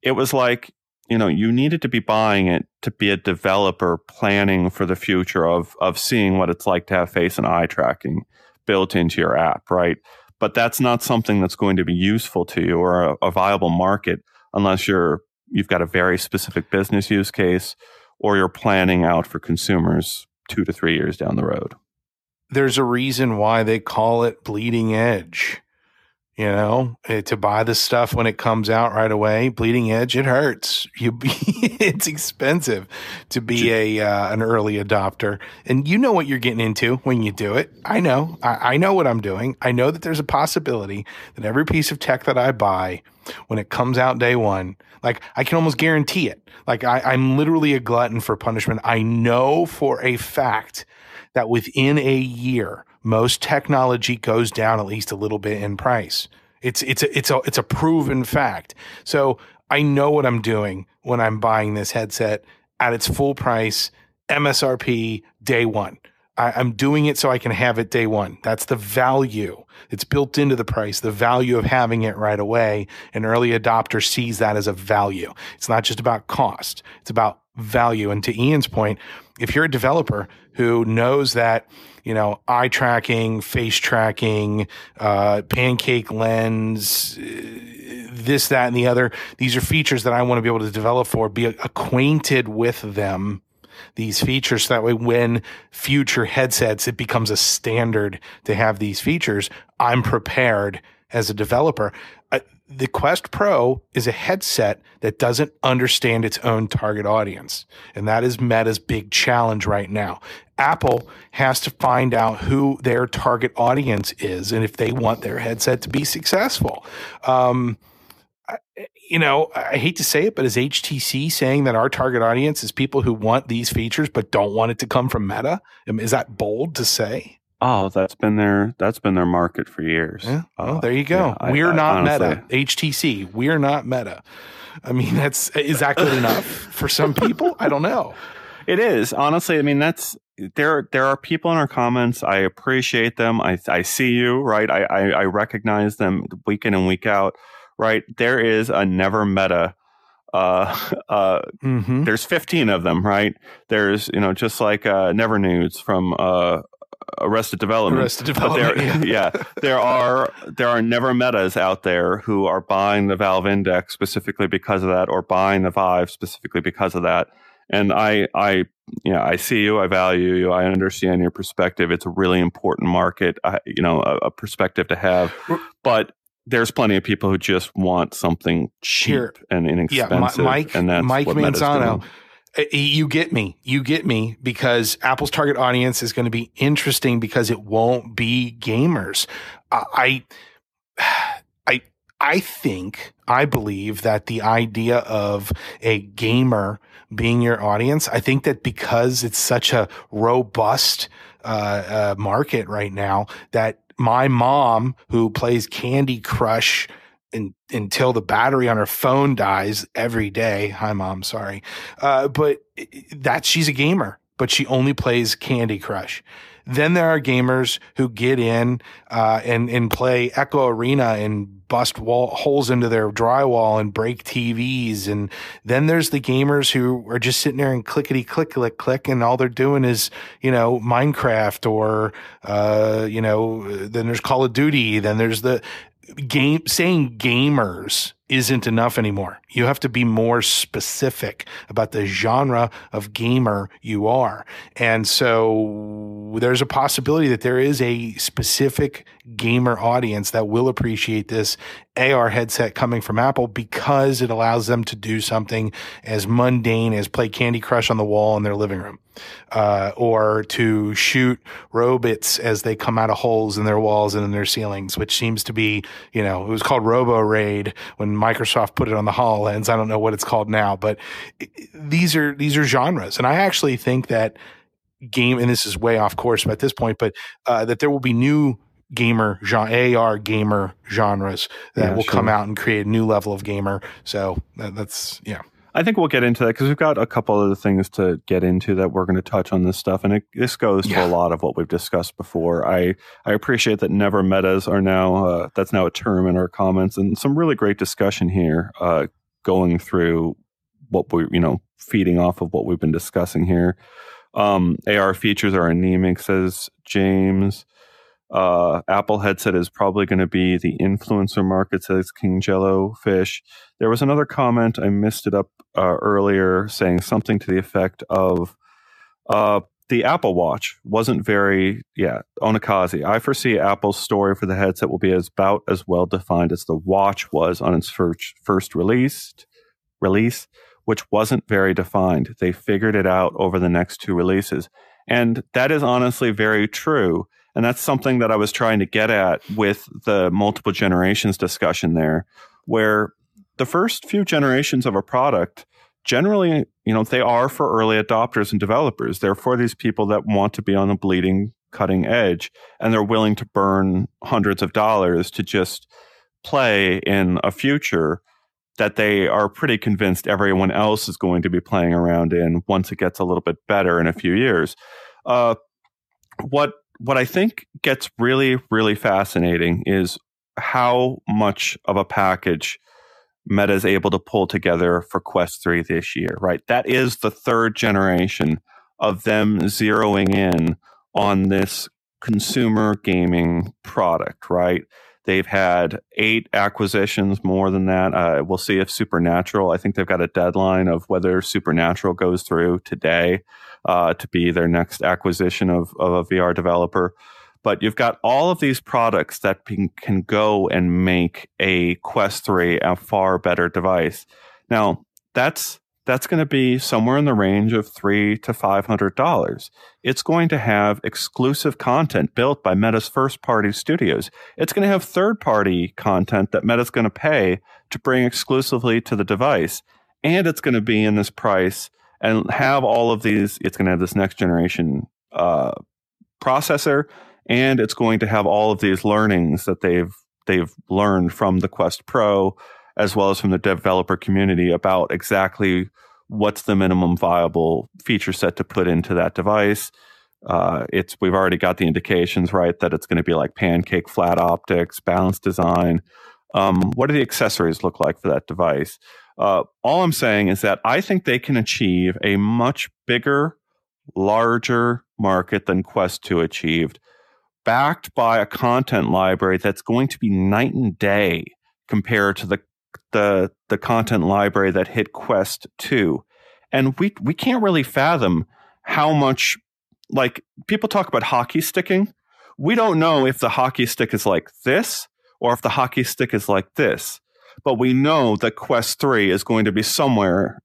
it was like, you know, you needed to be buying it to be a developer planning for the future of, of seeing what it's like to have face and eye tracking built into your app, right? But that's not something that's going to be useful to you or a, a viable market unless you're you've got a very specific business use case or you're planning out for consumers two to three years down the road. There's a reason why they call it bleeding edge. You know, eh, to buy the stuff when it comes out right away, bleeding edge, it hurts. You, it's expensive to be a uh, an early adopter, and you know what you're getting into when you do it. I know, I, I know what I'm doing. I know that there's a possibility that every piece of tech that I buy when it comes out day one. Like I can almost guarantee it. Like I, I'm literally a glutton for punishment. I know for a fact that within a year, most technology goes down at least a little bit in price. It's it's a, it's a it's a proven fact. So I know what I'm doing when I'm buying this headset at its full price, MSRP day one. I, am doing it so I can have it day one. That's the value. It's built into the price, the value of having it right away. An early adopter sees that as a value. It's not just about cost. It's about value. And to Ian's point, if you're a developer who knows that, you know, eye tracking, face tracking, uh, pancake lens, uh, this, that, and the other, these are features that I want to be able to develop for, be acquainted with them these features. So that way when future headsets it becomes a standard to have these features. I'm prepared as a developer. The quest pro is a headset that doesn't understand its own target audience. And that is meta's big challenge right now apple has to find out who their target audience is and if they want their headset to be successful um, you know, I hate to say it, but is HTC saying that our target audience is people who want these features but don't want it to come from Meta? Is that bold to say? Oh, that's been their that's been their market for years. Yeah. Well, uh, there you go. Yeah, We're I, not I Meta. HTC. We're not Meta. I mean, that's is that good enough for some people? I don't know. It is honestly. I mean, that's there. There are people in our comments. I appreciate them. I I see you right. I I, I recognize them week in and week out right? There is a never meta. Uh, uh, mm-hmm. There's 15 of them, right? There's, you know, just like uh, Never Nudes from uh, Arrested Development. Arrested Development. There, yeah. yeah, there are there are never metas out there who are buying the Valve Index specifically because of that, or buying the Vive specifically because of that. And I, I, you know, I see you, I value you, I understand your perspective. It's a really important market, I, you know, a, a perspective to have. But there's plenty of people who just want something cheap Here, and inexpensive. Yeah, Mike, and that's Mike Manzano. Uh, you get me. You get me because Apple's target audience is going to be interesting because it won't be gamers. I, I, I think, I believe that the idea of a gamer being your audience, I think that because it's such a robust uh, uh, market right now, that my mom who plays Candy Crush in, until the battery on her phone dies every day. Hi, mom. Sorry. Uh, but that she's a gamer, but she only plays Candy Crush. Then there are gamers who get in uh, and and play Echo Arena and bust wall holes into their drywall and break TVs. And then there's the gamers who are just sitting there and clickety click click click, and all they're doing is you know Minecraft or uh, you know then there's Call of Duty. Then there's the game saying gamers isn't enough anymore. You have to be more specific about the genre of gamer you are. And so there's a possibility that there is a specific gamer audience that will appreciate this AR headset coming from Apple because it allows them to do something as mundane as play Candy Crush on the wall in their living room, uh, or to shoot robots as they come out of holes in their walls and in their ceilings, which seems to be, you know, it was called Robo Raid when Microsoft put it on the HoloLens. I don't know what it's called now, but these are these are genres, and I actually think that game, and this is way off course at this point, but uh, that there will be new gamer genre, AR gamer genres that yeah, will sure. come out and create a new level of gamer. So that, that's yeah. I think we'll get into that because we've got a couple other things to get into that we're going to touch on this stuff, and it, this goes yeah. to a lot of what we've discussed before. I I appreciate that never metas are now uh, that's now a term in our comments, and some really great discussion here, uh, going through what we you know feeding off of what we've been discussing here. Um, AR features are anemic, says James. Uh, Apple headset is probably going to be the influencer market, says King Jello Fish. There was another comment, I missed it up uh, earlier, saying something to the effect of uh, the Apple Watch wasn't very, yeah, Onakazi. I foresee Apple's story for the headset will be as about as well defined as the watch was on its first, first released release, which wasn't very defined. They figured it out over the next two releases. And that is honestly very true and that's something that I was trying to get at with the multiple generations discussion there, where the first few generations of a product generally, you know, they are for early adopters and developers. They're for these people that want to be on the bleeding cutting edge and they're willing to burn hundreds of dollars to just play in a future that they are pretty convinced everyone else is going to be playing around in once it gets a little bit better in a few years. Uh, what what I think gets really, really fascinating is how much of a package Meta is able to pull together for Quest 3 this year, right? That is the third generation of them zeroing in on this consumer gaming product, right? They've had eight acquisitions, more than that. Uh, we'll see if Supernatural, I think they've got a deadline of whether Supernatural goes through today uh, to be their next acquisition of, of a VR developer. But you've got all of these products that can, can go and make a Quest 3 a far better device. Now, that's that's going to be somewhere in the range of three to five hundred dollars. It's going to have exclusive content built by Meta's first party studios. It's going to have third party content that Meta's going to pay to bring exclusively to the device. And it's going to be in this price and have all of these. It's going to have this next generation uh, processor, and it's going to have all of these learnings that they've they've learned from the Quest Pro as well as from the developer community about exactly what's the minimum viable feature set to put into that device. Uh, it's we've already got the indications right that it's going to be like pancake flat optics, balanced design. Um, what do the accessories look like for that device? Uh, all I'm saying is that I think they can achieve a much bigger, larger market than Quest 2 achieved, backed by a content library that's going to be night and day compared to the the the content library that hit Quest 2. And we we can't really fathom how much like people talk about hockey sticking. We don't know if the hockey stick is like this or if the hockey stick is like this. But we know that Quest 3 is going to be somewhere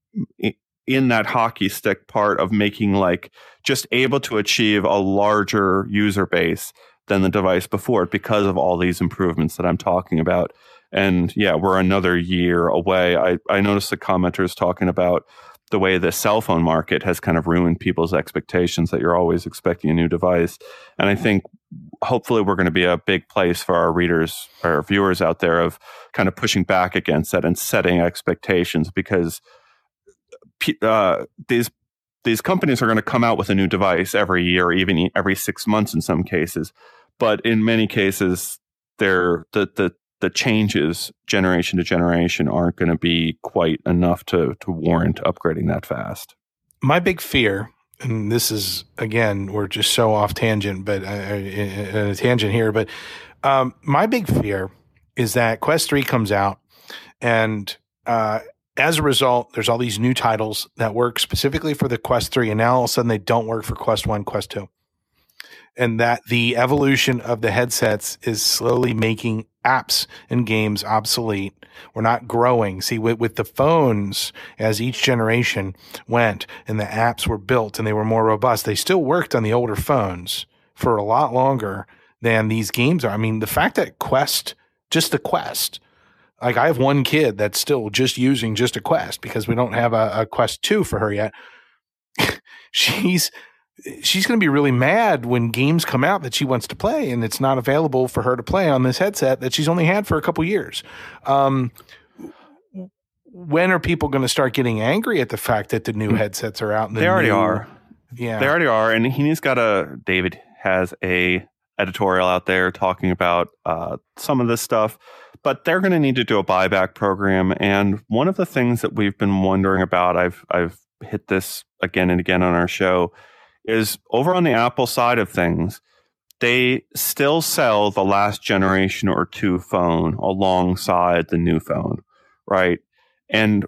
in that hockey stick part of making like just able to achieve a larger user base than the device before it because of all these improvements that I'm talking about. And yeah, we're another year away. I, I noticed the commenters talking about the way the cell phone market has kind of ruined people's expectations that you're always expecting a new device. And I think hopefully we're going to be a big place for our readers or viewers out there of kind of pushing back against that and setting expectations because uh, these these companies are going to come out with a new device every year, even every six months in some cases. But in many cases, they're the the the changes generation to generation aren't going to be quite enough to to warrant upgrading that fast. My big fear, and this is again, we're just so off tangent, but a tangent here, but um, my big fear is that Quest Three comes out, and uh, as a result, there's all these new titles that work specifically for the Quest Three, and now all of a sudden they don't work for Quest One, Quest Two and that the evolution of the headsets is slowly making apps and games obsolete. We're not growing. See, with, with the phones, as each generation went and the apps were built and they were more robust, they still worked on the older phones for a lot longer than these games are. I mean, the fact that Quest, just the Quest, like I have one kid that's still just using just a Quest because we don't have a, a Quest 2 for her yet. She's she's going to be really mad when games come out that she wants to play and it's not available for her to play on this headset that she's only had for a couple years. Um, when are people going to start getting angry at the fact that the new hmm. headsets are out? The they already new, are. Yeah, they already are, and he's got a David has a editorial out there talking about uh, some of this stuff. But they're going to need to do a buyback program, and one of the things that we've been wondering about, I've I've hit this again and again on our show, is over on the Apple side of things, they still sell the last generation or two phone alongside the new phone, right? And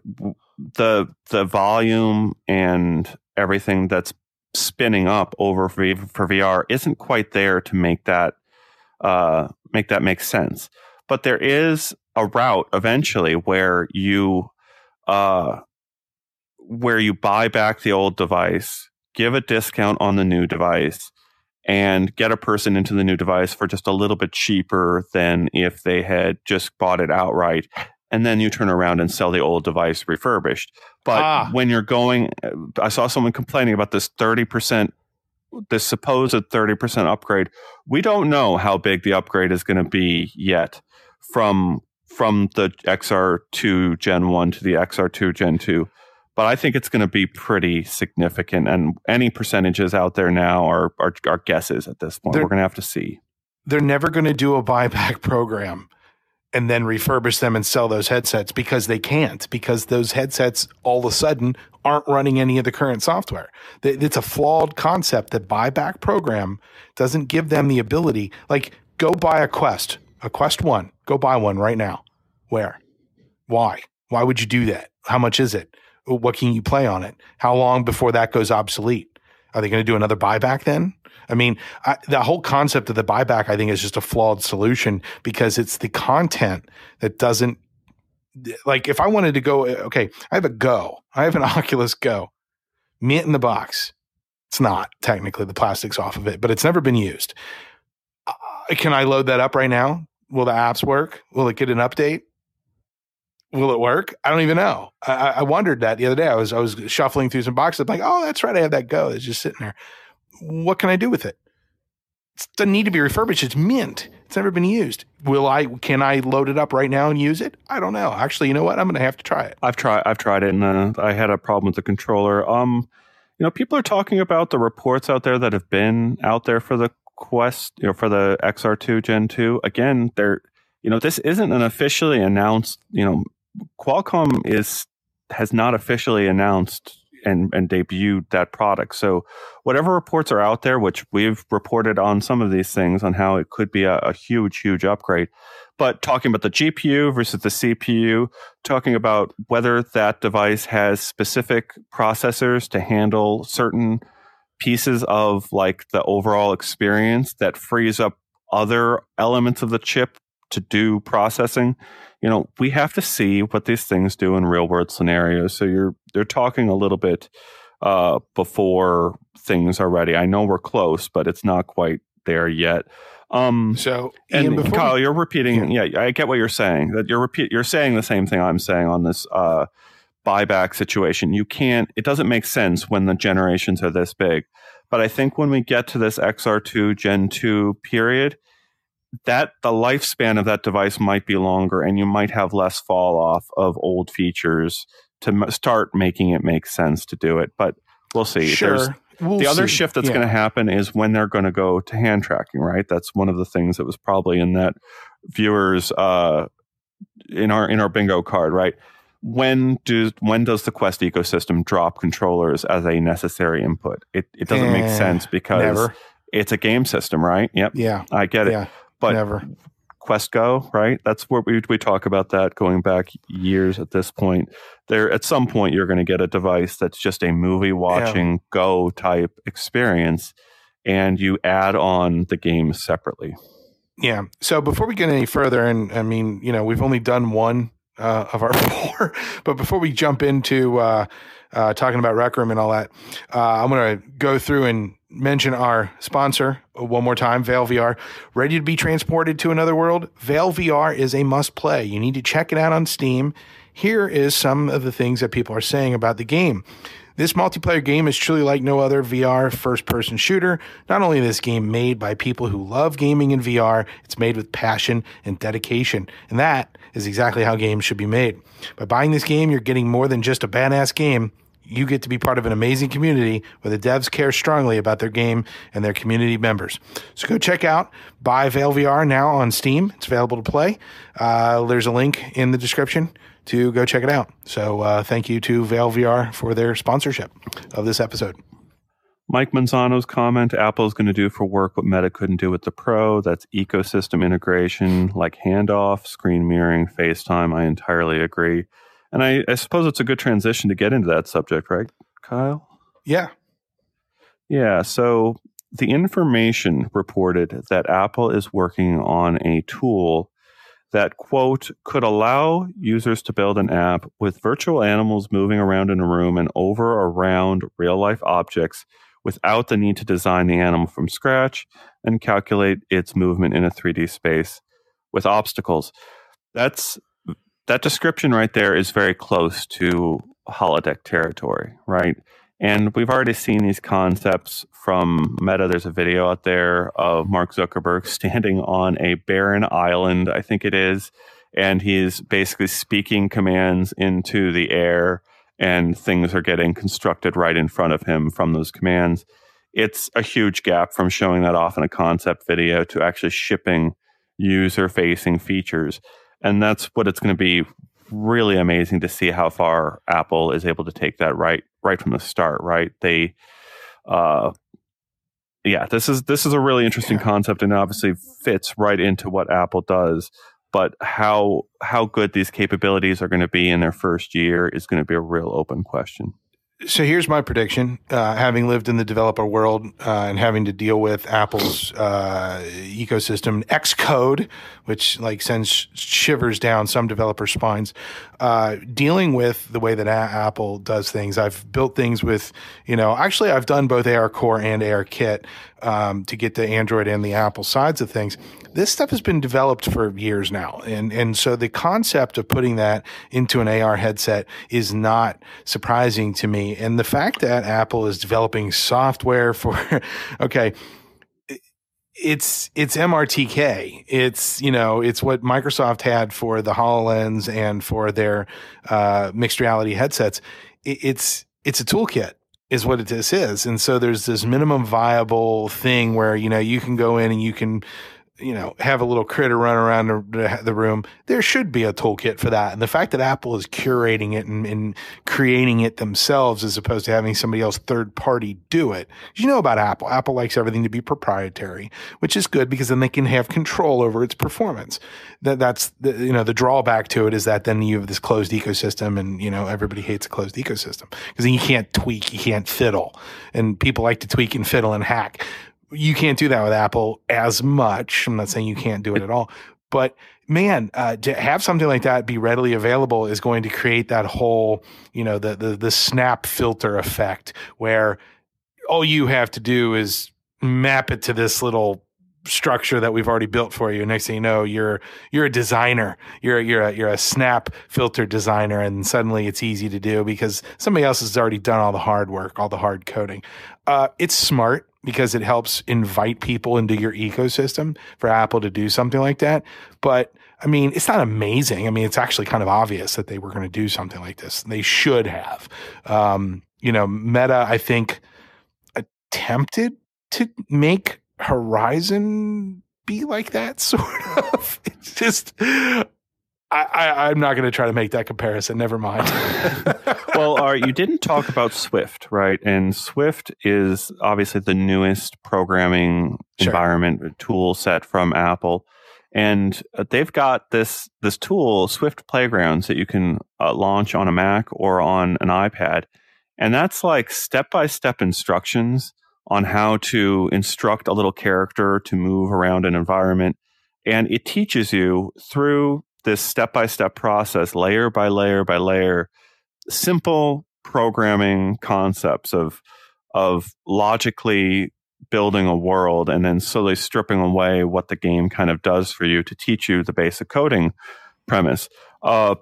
the the volume and everything that's spinning up over for, for VR isn't quite there to make that uh, make that make sense. But there is a route eventually where you uh, where you buy back the old device give a discount on the new device and get a person into the new device for just a little bit cheaper than if they had just bought it outright. And then you turn around and sell the old device refurbished. But ah. when you're going, I saw someone complaining about this 30%, this supposed 30% upgrade. We don't know how big the upgrade is going to be yet from from the XR2 Gen 1 to the XR2 Gen 2 but I think it's going to be pretty significant. And any percentages out there now are are, are guesses at this point. They're, We're going to have to see. They're never going to do a buyback program and then refurbish them and sell those headsets because they can't because those headsets all of a sudden aren't running any of the current software. It's a flawed concept that buyback program doesn't give them the ability. Like, go buy a Quest, a Quest One. Go buy one right now. Where? Why? Why would you do that? How much is it? What can you play on it? How long before that goes obsolete? Are they going to do another buyback then? I mean, I, the whole concept of the buyback, I think, is just a flawed solution because it's the content that doesn't like. If I wanted to go, okay, I have a Go, I have an Oculus Go, mint in the box. It's not technically the plastic's off of it, but it's never been used. Uh, can I load that up right now? Will the apps work? Will it get an update? Will it work? I don't even know. I, I, wondered that the other day. I was I was shuffling through some boxes. I'm like, oh, that's right. I have that Go. It's just sitting there. What can I do with it? It doesn't need to be refurbished. It's mint. It's never been used. Will I? Can I load it up right now and use it? I don't know. Actually, you know what? I'm going to have to try it. I've tried. I've tried it, and uh, I had a problem with the controller. Um, you know, people are talking about the reports out there that have been out there for the Quest, you know, for the XR2 Gen 2. Again, they're you know, this isn't an officially announced, you know, Qualcomm is has not officially announced and, and debuted that product. So whatever reports are out there, which we've reported on some of these things on how it could be a, a huge, huge upgrade. But talking about the GPU versus the CPU, talking about whether that device has specific processors to handle certain pieces of like the overall experience that frees up other elements of the chip to do processing you know, we have to see what these things do in real world scenarios. So you're they're talking a little bit uh, before things are ready. I know we're close, but it's not quite there yet. Um, so, Ian, and Kyle, we, you're repeating. Yeah. yeah, I get what you're saying. That you're repeat. You're saying the same thing I'm saying on this uh, buyback situation. You can't. It doesn't make sense when the generations are this big. But I think when we get to this XR2 Gen 2 period, that the lifespan of that device might be longer and you might have less fall off of old features to m- start making it make sense to do it but we'll see sure. We'll the other see. shift that's yeah. going to happen is when they're going to go to hand tracking right that's one of the things that was probably in that viewers uh, in our in our bingo card right when do when does the quest ecosystem drop controllers as a necessary input it, it doesn't eh, make sense because never. it's a game system right yep yeah i get it yeah. But Never. Quest Go, right? That's where we we talk about that going back years at this point. There at some point you're going to get a device that's just a movie watching yeah. Go type experience and you add on the games separately. Yeah. So before we get any further and I mean, you know, we've only done one uh, of our four, but before we jump into uh, uh, talking about Rec Room and all that, uh, I'm going to go through and mention our sponsor uh, one more time, Vail VR. Ready to be transported to another world? Vail VR is a must play. You need to check it out on Steam. Here is some of the things that people are saying about the game. This multiplayer game is truly like no other VR first person shooter. Not only is this game made by people who love gaming in VR, it's made with passion and dedication. And that is exactly how games should be made. By buying this game, you're getting more than just a badass game you get to be part of an amazing community where the devs care strongly about their game and their community members. So go check out Buy Vail VR now on Steam. It's available to play. Uh, there's a link in the description to go check it out. So uh, thank you to Vail VR for their sponsorship of this episode. Mike Manzano's comment Apple is going to do for work what Meta couldn't do with the Pro. That's ecosystem integration like handoff, screen mirroring, FaceTime. I entirely agree. And I, I suppose it's a good transition to get into that subject, right, Kyle? Yeah. Yeah. So the information reported that Apple is working on a tool that, quote, could allow users to build an app with virtual animals moving around in a room and over or around real life objects without the need to design the animal from scratch and calculate its movement in a 3D space with obstacles. That's that description right there is very close to holodeck territory, right? And we've already seen these concepts from Meta. There's a video out there of Mark Zuckerberg standing on a barren island, I think it is, and he's basically speaking commands into the air, and things are getting constructed right in front of him from those commands. It's a huge gap from showing that off in a concept video to actually shipping user facing features and that's what it's going to be really amazing to see how far Apple is able to take that right right from the start. Right, they, uh, yeah, this is this is a really interesting concept, and obviously fits right into what Apple does. But how how good these capabilities are going to be in their first year is going to be a real open question so here's my prediction. Uh, having lived in the developer world uh, and having to deal with Apple's uh, ecosystem, Xcode, which like sends shivers down some developer spines, uh, dealing with the way that Apple does things. I've built things with, you know, actually I've done both ARCore and ARKit um, to get the Android and the Apple sides of things this stuff has been developed for years now. And, and so the concept of putting that into an AR headset is not surprising to me. And the fact that Apple is developing software for, okay, it's it's MRTK. It's you know it's what Microsoft had for the Hololens and for their uh, mixed reality headsets. It's it's a toolkit is what this is. And so there's this minimum viable thing where you know you can go in and you can you know, have a little critter run around the, room. There should be a toolkit for that. And the fact that Apple is curating it and, and creating it themselves as opposed to having somebody else third party do it. You know about Apple. Apple likes everything to be proprietary, which is good because then they can have control over its performance. That that's the, you know, the drawback to it is that then you have this closed ecosystem and, you know, everybody hates a closed ecosystem because then you can't tweak, you can't fiddle. And people like to tweak and fiddle and hack you can't do that with Apple as much. I'm not saying you can't do it at all, but man, uh, to have something like that be readily available is going to create that whole, you know, the the the snap filter effect where all you have to do is map it to this little structure that we've already built for you. Next thing you know, you're you're a designer. You're you're a, you're a snap filter designer, and suddenly it's easy to do because somebody else has already done all the hard work, all the hard coding. Uh, it's smart because it helps invite people into your ecosystem for Apple to do something like that. But I mean, it's not amazing. I mean, it's actually kind of obvious that they were going to do something like this. They should have. Um, you know, Meta, I think, attempted to make Horizon be like that, sort of. It's just, I, am not going to try to make that comparison. Never mind. well, all right, you didn't talk about Swift, right? And Swift is obviously the newest programming sure. environment tool set from Apple, and uh, they've got this this tool, Swift Playgrounds, that you can uh, launch on a Mac or on an iPad, and that's like step by step instructions on how to instruct a little character to move around an environment. And it teaches you through this step by step process, layer by layer by layer, simple programming concepts of, of logically building a world and then slowly stripping away what the game kind of does for you to teach you the basic coding premise. Uh,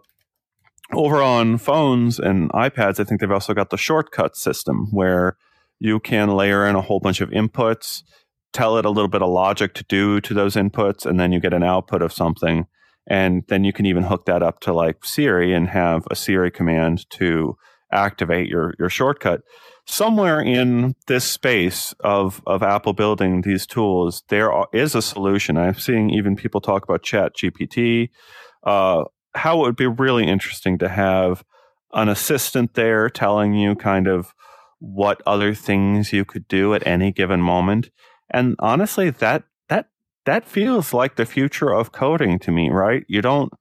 over on phones and iPads, I think they've also got the shortcut system where you can layer in a whole bunch of inputs, tell it a little bit of logic to do to those inputs, and then you get an output of something. And then you can even hook that up to like Siri and have a Siri command to activate your, your shortcut. Somewhere in this space of, of Apple building these tools, there is a solution. I'm seeing even people talk about Chat GPT. Uh, how it would be really interesting to have an assistant there telling you kind of what other things you could do at any given moment. And honestly, that that feels like the future of coding to me, right? You don't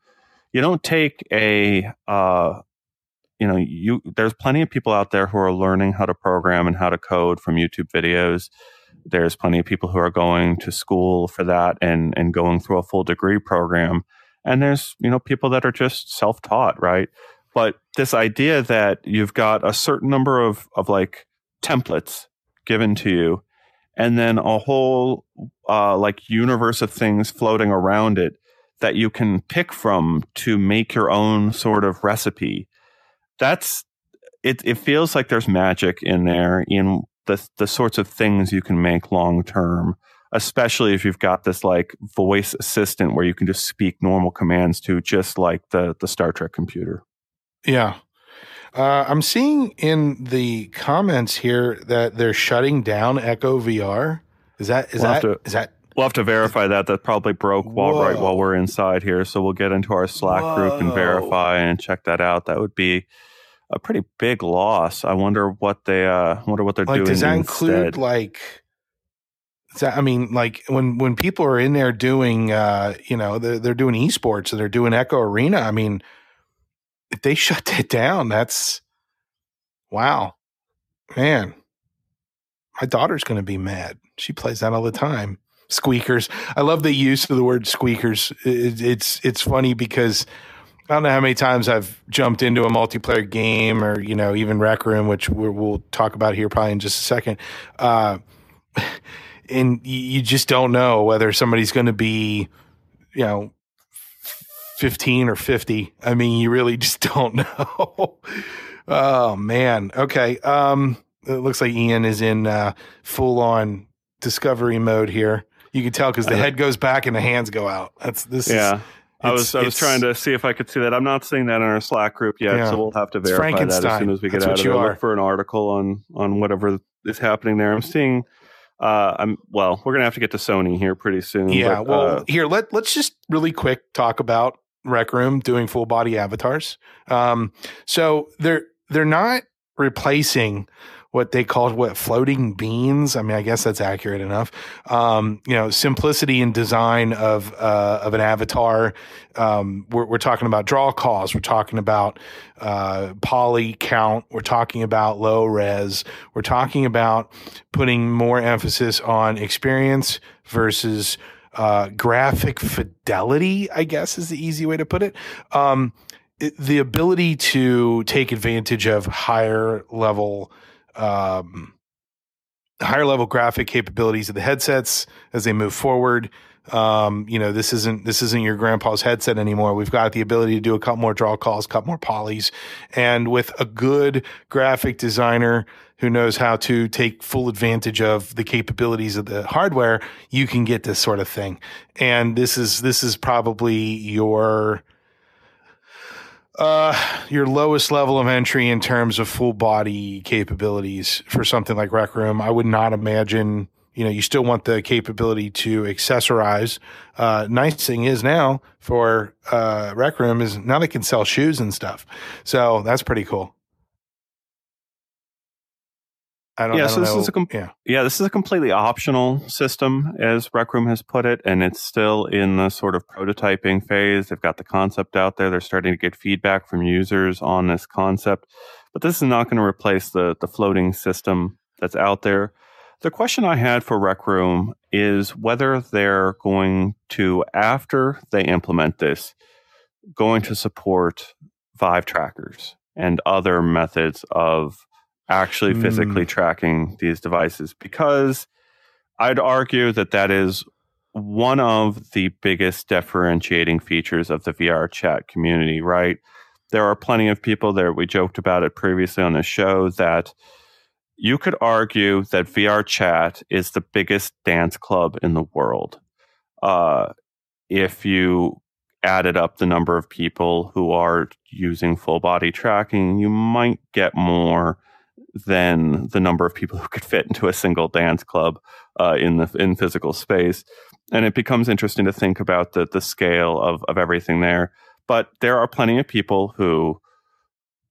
you don't take a uh, you know you there's plenty of people out there who are learning how to program and how to code from YouTube videos. There's plenty of people who are going to school for that and and going through a full degree program. And there's you know people that are just self taught, right? But this idea that you've got a certain number of, of like templates given to you, and then a whole uh, like universe of things floating around it that you can pick from to make your own sort of recipe. That's it. It feels like there's magic in there in the the sorts of things you can make long term especially if you've got this like voice assistant where you can just speak normal commands to just like the the Star Trek computer. Yeah. Uh, I'm seeing in the comments here that they're shutting down Echo VR. Is that is we'll that to, is that We'll have to verify that. That probably broke while Whoa. right while we're inside here. So we'll get into our Slack Whoa. group and verify and check that out. That would be a pretty big loss. I wonder what they uh wonder what they're like, doing. Does that instead. include like that, I mean, like when when people are in there doing, uh, you know, they're, they're doing esports and they're doing Echo Arena. I mean, if they shut that down, that's wow, man. My daughter's going to be mad. She plays that all the time. Squeakers. I love the use of the word squeakers. It, it's it's funny because I don't know how many times I've jumped into a multiplayer game or you know even Rec Room, which we'll talk about here probably in just a second. Uh, and you just don't know whether somebody's going to be, you know, 15 or 50. I mean, you really just don't know. oh man. Okay. Um, it looks like Ian is in uh, full on discovery mode here. You can tell because the uh, head goes back and the hands go out. That's this. Yeah. Is, I was I was trying to see if I could see that. I'm not seeing that in our Slack group yet, yeah. so we'll have to verify that as soon as we get That's out of there. Look for an article on on whatever is happening there. I'm seeing uh, I'm well. We're gonna have to get to Sony here pretty soon. Yeah. But, well, uh, here let let's just really quick talk about Rec Room doing full body avatars. Um, so they're they're not replacing what they called what floating beans. I mean, I guess that's accurate enough. Um, you know, simplicity in design of uh, of an avatar. Um, we're, we're, talking about draw calls. We're talking about uh, poly count. We're talking about low res. We're talking about putting more emphasis on experience versus uh, graphic fidelity. I guess is the easy way to put it. Um, the ability to take advantage of higher level um, higher level graphic capabilities of the headsets as they move forward. Um, you know, this isn't this isn't your grandpa's headset anymore. We've got the ability to do a couple more draw calls, couple more polys, and with a good graphic designer who knows how to take full advantage of the capabilities of the hardware, you can get this sort of thing. And this is this is probably your uh, your lowest level of entry in terms of full body capabilities for something like Rec Room. I would not imagine. You know, you still want the capability to accessorize. Uh, nice thing is now for uh, Rec Room is now they can sell shoes and stuff. So that's pretty cool. I don't, yeah, I don't so this know. is a com- yeah. yeah, this is a completely optional system, as Rec Room has put it, and it's still in the sort of prototyping phase. They've got the concept out there. They're starting to get feedback from users on this concept, but this is not going to replace the the floating system that's out there. The question I had for Rec Room is whether they're going to, after they implement this, going to support Vive trackers and other methods of actually physically mm. tracking these devices because I'd argue that that is one of the biggest differentiating features of the VR chat community, right? There are plenty of people there. We joked about it previously on the show that you could argue that VR chat is the biggest dance club in the world. Uh, if you added up the number of people who are using full body tracking, you might get more than the number of people who could fit into a single dance club uh, in the in physical space. And it becomes interesting to think about the the scale of of everything there. But there are plenty of people who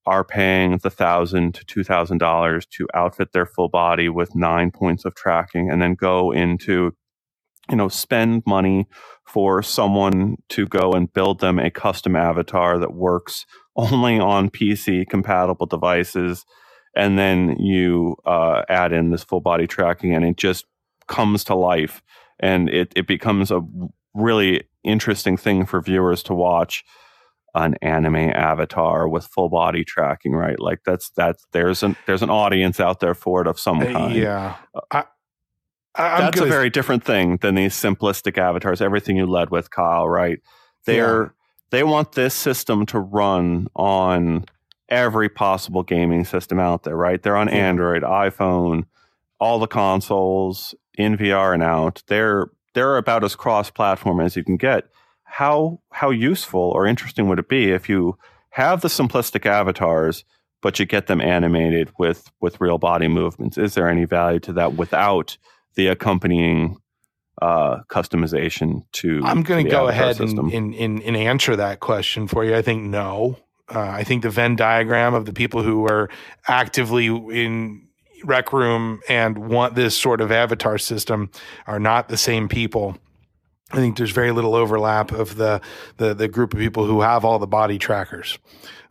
are paying the thousand to two thousand dollars to outfit their full body with nine points of tracking, and then go into you know spend money for someone to go and build them a custom avatar that works only on PC compatible devices. And then you uh, add in this full body tracking and it just comes to life. And it, it becomes a really interesting thing for viewers to watch an anime avatar with full body tracking right like that's that's there's an there's an audience out there for it of some uh, kind yeah I, I, that's a very different thing than these simplistic avatars everything you led with kyle right they're yeah. they want this system to run on every possible gaming system out there, right? They're on yeah. Android, iPhone, all the consoles in VR and out. They're they're about as cross-platform as you can get. How how useful or interesting would it be if you have the simplistic avatars, but you get them animated with with real body movements? Is there any value to that without the accompanying uh, customization to. I'm going to go ahead and, and, and, and, answer that question for you. I think no. Uh, I think the Venn diagram of the people who are actively in rec room and want this sort of avatar system are not the same people. I think there's very little overlap of the, the, the group of people who have all the body trackers.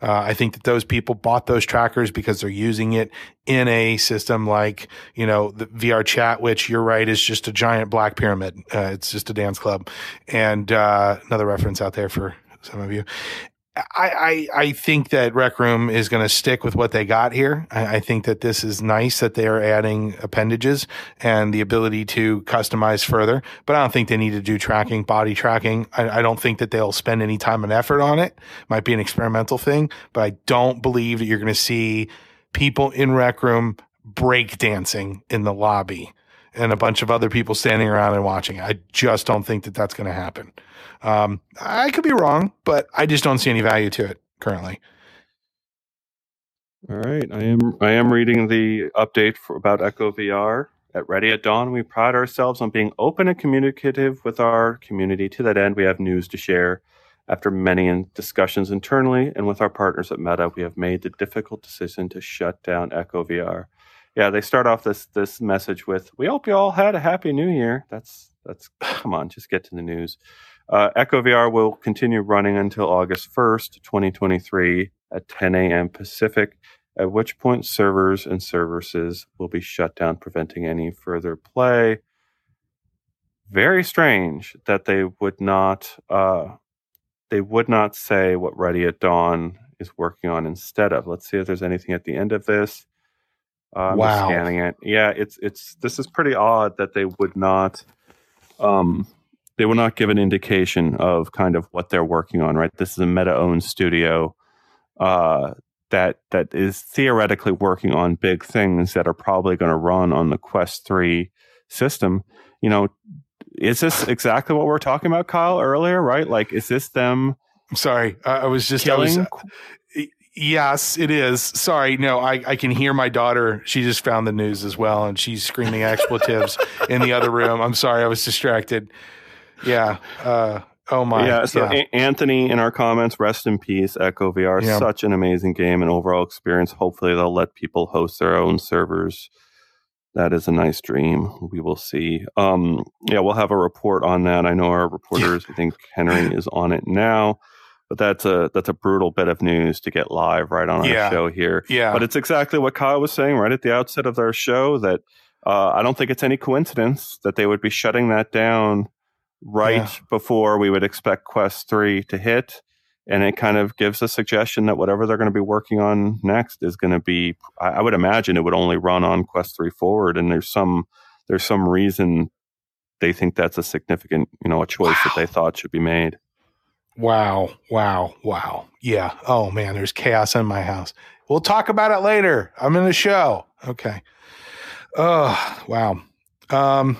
Uh, I think that those people bought those trackers because they're using it in a system like, you know, the VR chat, which you're right is just a giant black pyramid. Uh, it's just a dance club. And, uh, another reference out there for some of you. I, I, I think that Rec Room is going to stick with what they got here. I, I, think that this is nice that they are adding appendages and the ability to customize further, but I don't think they need to do tracking, body tracking. I, I don't think that they'll spend any time and effort on it. Might be an experimental thing, but I don't believe that you're going to see people in Rec Room break dancing in the lobby and a bunch of other people standing around and watching. I just don't think that that's going to happen. Um, I could be wrong, but I just don't see any value to it currently. All right, I am I am reading the update for, about Echo VR. At Ready at Dawn, we pride ourselves on being open and communicative with our community. To that end, we have news to share. After many discussions internally and with our partners at Meta, we have made the difficult decision to shut down Echo VR. Yeah, they start off this this message with, "We hope you all had a happy New Year." That's that's come on, just get to the news. Uh, Echo VR will continue running until August 1st, 2023 at 10 a.m. Pacific, at which point servers and services will be shut down, preventing any further play. Very strange that they would not uh, they would not say what Ready at Dawn is working on instead of. Let's see if there's anything at the end of this. Uh, wow. scanning it. Yeah, it's it's this is pretty odd that they would not um they will not give an indication of kind of what they're working on, right? This is a meta owned studio uh, that that is theoretically working on big things that are probably going to run on the Quest 3 system. You know, is this exactly what we are talking about, Kyle, earlier, right? Like, is this them? I'm sorry. I was just, killing? I was, Yes, it is. Sorry, no, I, I can hear my daughter. She just found the news as well, and she's screaming expletives in the other room. I'm sorry, I was distracted. Yeah. Uh, oh my. Yeah. So yeah. A- Anthony in our comments, rest in peace. Echo VR, yeah. such an amazing game and overall experience. Hopefully, they'll let people host their own servers. That is a nice dream. We will see. Um, yeah, we'll have a report on that. I know our reporters. I think Henry is on it now but that's a that's a brutal bit of news to get live right on our yeah. show here. Yeah. But it's exactly what Kyle was saying right at the outset of our show that uh, I don't think it's any coincidence that they would be shutting that down right yeah. before we would expect Quest 3 to hit. And it kind of gives a suggestion that whatever they're going to be working on next is going to be, I, would imagine it would only run on Quest 3 forward. And there's some, there's some reason they think that's a significant, you know, a choice wow. that they thought should be made. Wow, wow, wow. Yeah. Oh man, there's chaos in my house. We'll talk about it later. I'm in the show. Okay. Oh, wow. Um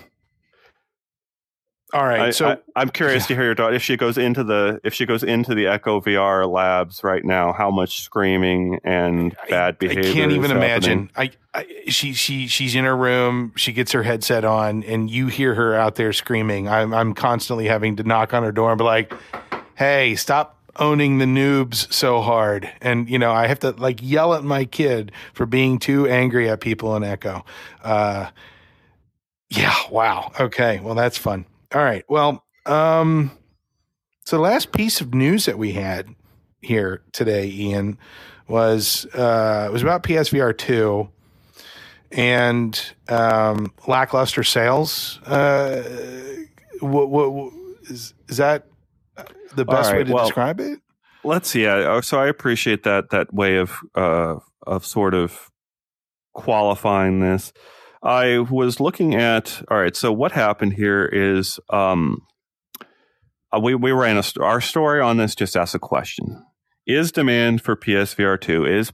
all right. I, so I, am curious yeah. to hear your daughter if she goes into the if she goes into the Echo VR labs right now. How much screaming and I, bad behavior? I can't even imagine. I, I she she she's in her room. She gets her headset on, and you hear her out there screaming. I'm I'm constantly having to knock on her door and be like, "Hey, stop owning the noobs so hard. And, you know, I have to like yell at my kid for being too angry at people in Echo. Uh, yeah. Wow. Okay. Well, that's fun. All right. Well, um, so the last piece of news that we had here today, Ian, was uh, it was about PSVR two and um, lackluster sales. Uh, what, what, what is, is that the best right, way to well, describe it? Let's see. Yeah. So I appreciate that that way of uh, of sort of qualifying this. I was looking at all right. So what happened here is um, uh, we we ran a our story on this. Just ask a question: Is demand for PSVR two is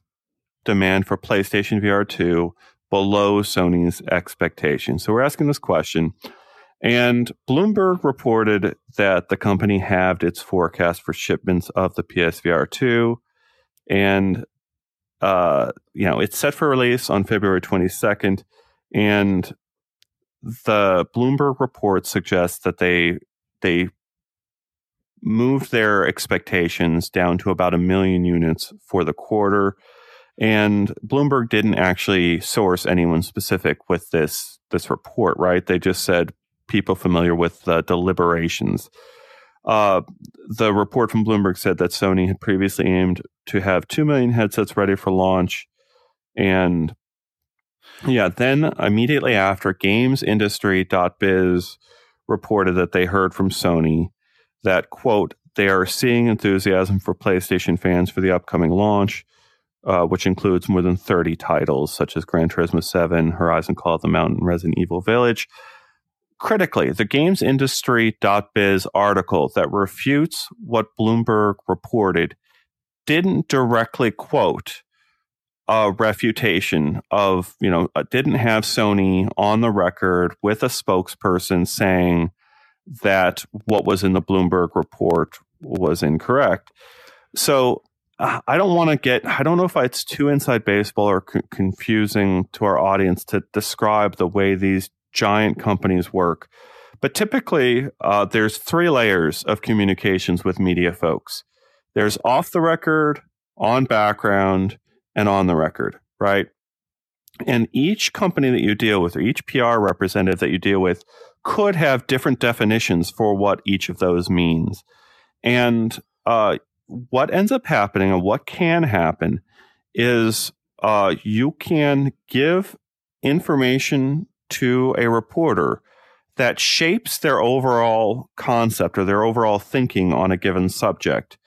demand for PlayStation VR two below Sony's expectations? So we're asking this question. And Bloomberg reported that the company halved its forecast for shipments of the PSVR 2. And, uh, you know, it's set for release on February 22nd. And the Bloomberg report suggests that they they moved their expectations down to about a million units for the quarter. And Bloomberg didn't actually source anyone specific with this this report, right? They just said people familiar with the deliberations. Uh, the report from Bloomberg said that Sony had previously aimed to have 2 million headsets ready for launch. And yeah, then immediately after, GamesIndustry.biz reported that they heard from Sony that, quote, they are seeing enthusiasm for PlayStation fans for the upcoming launch, uh, which includes more than 30 titles such as Gran Turismo 7, Horizon Call of the Mountain, Resident Evil Village. Critically, the GamesIndustry.biz article that refutes what Bloomberg reported didn't directly quote a refutation of, you know, uh, didn't have Sony on the record with a spokesperson saying that what was in the Bloomberg report was incorrect. So uh, I don't want to get, I don't know if it's too inside baseball or co- confusing to our audience to describe the way these giant companies work. But typically, uh, there's three layers of communications with media folks there's off the record, on background, and on the record, right? And each company that you deal with, or each PR representative that you deal with, could have different definitions for what each of those means. And uh, what ends up happening, and what can happen, is uh, you can give information to a reporter that shapes their overall concept or their overall thinking on a given subject.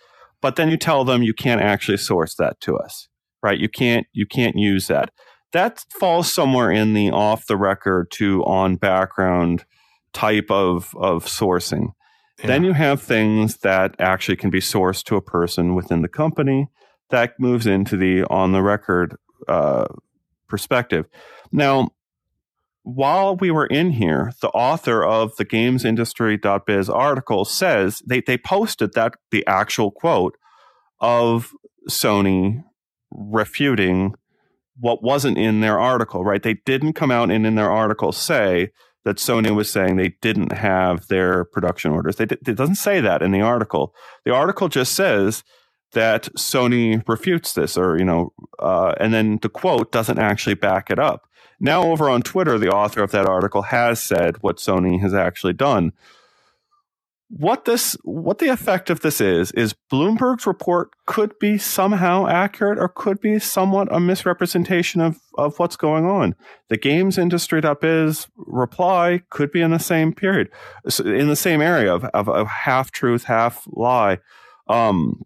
But then you tell them you can't actually source that to us, right? You can't you can't use that. That falls somewhere in the off the record to on background type of of sourcing. Yeah. Then you have things that actually can be sourced to a person within the company that moves into the on the record uh, perspective. Now, while we were in here, the author of the gamesindustry.biz article says they, they posted that the actual quote of Sony refuting what wasn't in their article, right? They didn't come out and in their article say that Sony was saying they didn't have their production orders. They, it doesn't say that in the article. The article just says that Sony refutes this, or, you know, uh, and then the quote doesn't actually back it up. Now, over on Twitter, the author of that article has said what Sony has actually done. What this, what the effect of this is, is Bloomberg's report could be somehow accurate or could be somewhat a misrepresentation of, of what's going on. The games industry up is reply could be in the same period, in the same area of, of, of half truth, half lie, um,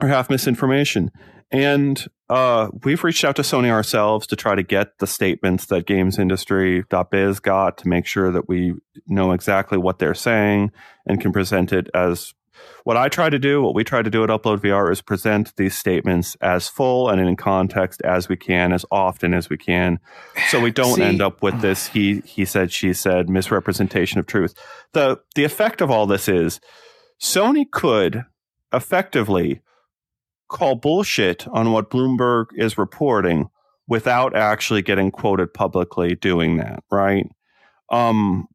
or half misinformation. And uh, we've reached out to Sony ourselves to try to get the statements that gamesindustry.biz got to make sure that we know exactly what they're saying and can present it as what I try to do, what we try to do at Upload VR is present these statements as full and in context as we can, as often as we can, so we don't See, end up with this he he said she said misrepresentation of truth. the The effect of all this is Sony could effectively call bullshit on what Bloomberg is reporting without actually getting quoted publicly doing that, right? Um,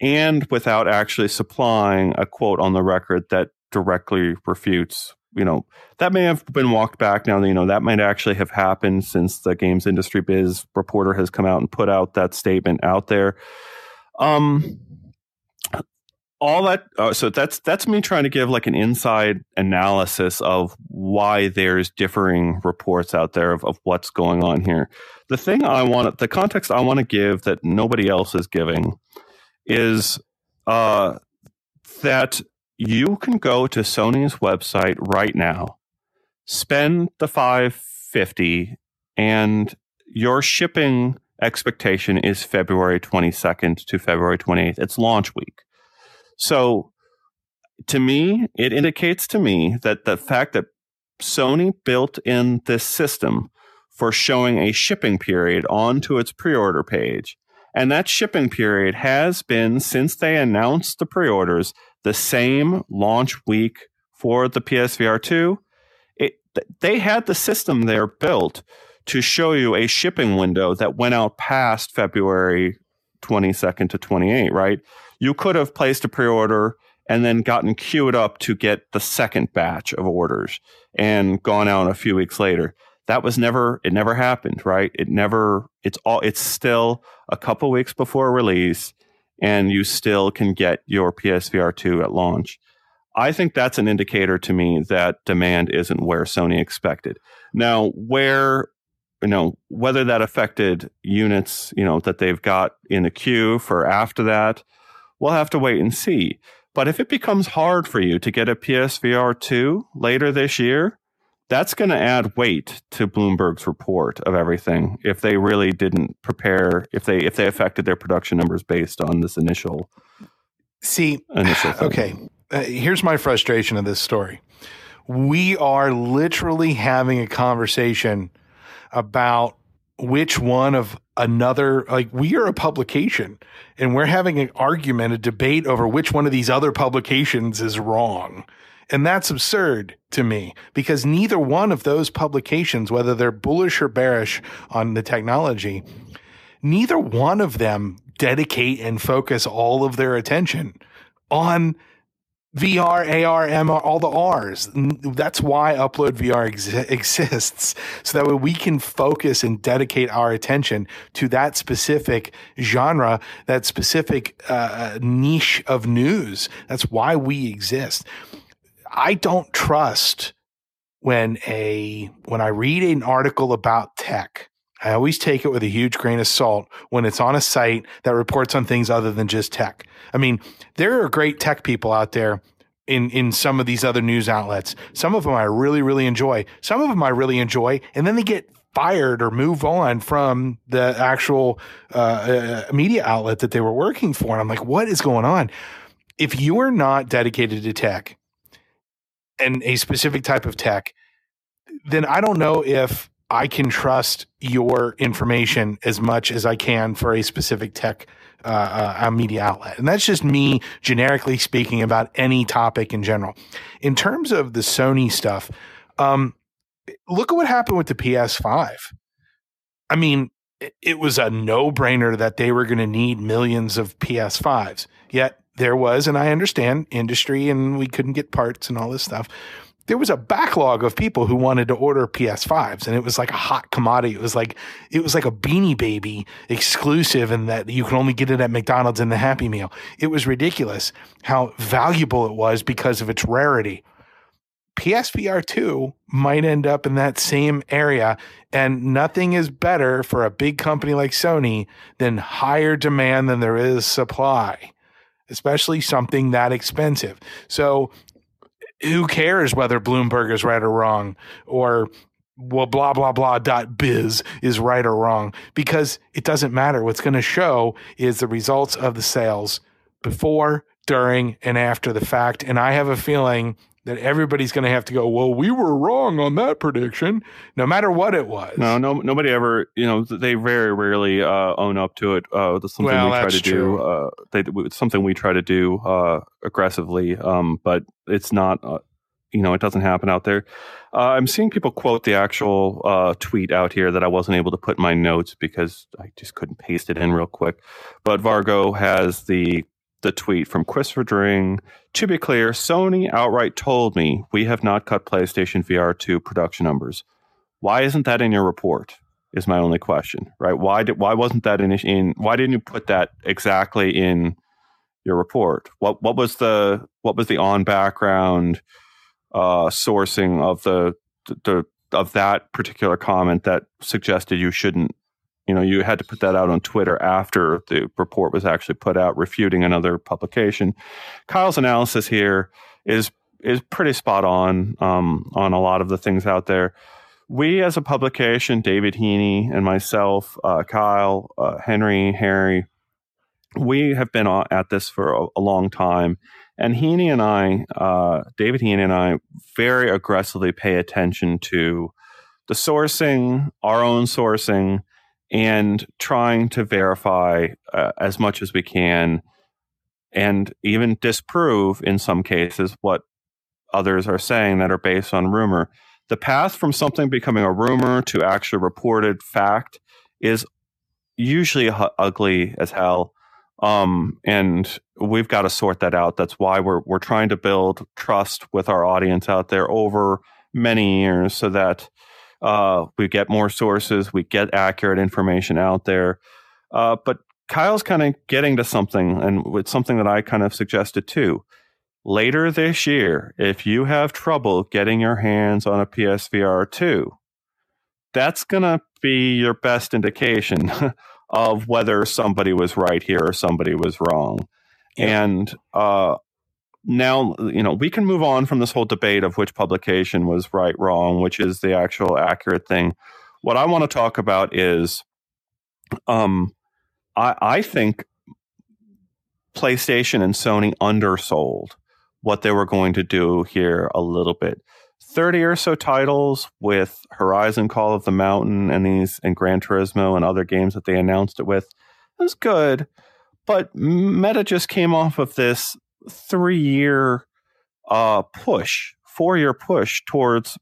and without actually supplying a quote on the record that directly refutes you know that may have been walked back now you know that might actually have happened since the games industry biz reporter has come out and put out that statement out there um all that uh, so that's that's me trying to give like an inside analysis of why there's differing reports out there of, of what's going on here. The thing i want the context i want to give that nobody else is giving is uh, that you can go to sony's website right now spend the 550 and your shipping expectation is february 22nd to february 28th it's launch week so to me, it indicates to me that the fact that Sony built in this system for showing a shipping period onto its pre order page. And that shipping period has been, since they announced the pre orders, the same launch week for the PSVR 2. It, they had the system there built to show you a shipping window that went out past February 22nd to 28, right? You could have placed a pre order and then gotten queued up to get the second batch of orders and gone out a few weeks later. That was never, it never happened, right? It never, it's all, it's still a couple weeks before release and you still can get your PSVR 2 at launch. I think that's an indicator to me that demand isn't where Sony expected. Now, where you know whether that affected units, you know, that they've got in the queue for after that, we'll have to wait and see. But if it becomes hard for you to get a PSVR 2 later this year, that's going to add weight to Bloomberg's report of everything if they really didn't prepare if they if they affected their production numbers based on this initial see initial thing. okay uh, here's my frustration of this story. We are literally having a conversation about which one of another like we are a publication and we're having an argument a debate over which one of these other publications is wrong. And that's absurd to me because neither one of those publications whether they're bullish or bearish on the technology neither one of them dedicate and focus all of their attention on VR, AR, MR, all the R's. That's why Upload VR ex- exists. So that way we can focus and dedicate our attention to that specific genre, that specific uh, niche of news. That's why we exist. I don't trust when a when I read an article about tech. I always take it with a huge grain of salt when it's on a site that reports on things other than just tech. I mean, there are great tech people out there in in some of these other news outlets. Some of them I really really enjoy. Some of them I really enjoy, and then they get fired or move on from the actual uh, uh, media outlet that they were working for. And I'm like, what is going on? If you are not dedicated to tech and a specific type of tech, then I don't know if I can trust your information as much as I can for a specific tech uh, uh, media outlet. And that's just me generically speaking about any topic in general. In terms of the Sony stuff, um, look at what happened with the PS5. I mean, it was a no brainer that they were going to need millions of PS5s. Yet there was, and I understand industry and we couldn't get parts and all this stuff there was a backlog of people who wanted to order PS5s and it was like a hot commodity. It was like it was like a beanie baby exclusive and that you could only get it at McDonald's in the Happy Meal. It was ridiculous how valuable it was because of its rarity. PSVR 2 might end up in that same area and nothing is better for a big company like Sony than higher demand than there is supply especially something that expensive. So who cares whether Bloomberg is right or wrong or well blah blah blah dot biz is right or wrong because it doesn't matter. What's going to show is the results of the sales before during and after the fact. And i have a feeling that everybody's going to have to go well we were wrong on that prediction no matter what it was. No no nobody ever you know they very rarely uh, own up to it. Uh, that's something well, we try to true. do uh, they, it's something we try to do uh, aggressively um, but it's not uh, you know it doesn't happen out there. Uh, i'm seeing people quote the actual uh, tweet out here that i wasn't able to put in my notes because i just couldn't paste it in real quick. But vargo has the the tweet from Christopher Dring. To be clear, Sony outright told me we have not cut PlayStation VR 2 production numbers. Why isn't that in your report? Is my only question, right? Why did why wasn't that in, in why didn't you put that exactly in your report? What what was the what was the on background uh, sourcing of the, the of that particular comment that suggested you shouldn't you know you had to put that out on twitter after the report was actually put out refuting another publication. Kyle's analysis here is is pretty spot on um, on a lot of the things out there. We as a publication david heaney and myself uh, kyle uh, henry harry we have been at this for a, a long time. And Heaney and I, uh, David Heaney and I, very aggressively pay attention to the sourcing, our own sourcing, and trying to verify uh, as much as we can and even disprove in some cases what others are saying that are based on rumor. The path from something becoming a rumor to actually reported fact is usually ugly as hell Um, and we've got to sort that out. That's why we're we're trying to build trust with our audience out there over many years, so that uh, we get more sources, we get accurate information out there. Uh, but Kyle's kind of getting to something, and it's something that I kind of suggested too. Later this year, if you have trouble getting your hands on a PSVR 2, that's going to be your best indication of whether somebody was right here or somebody was wrong. Yeah. And uh, now, you know, we can move on from this whole debate of which publication was right, wrong, which is the actual accurate thing. What I want to talk about is um, I, I think PlayStation and Sony undersold what they were going to do here a little bit. 30 or so titles with Horizon Call of the Mountain and these and Gran Turismo and other games that they announced it with. It was good, but Meta just came off of this three year uh, push, four year push towards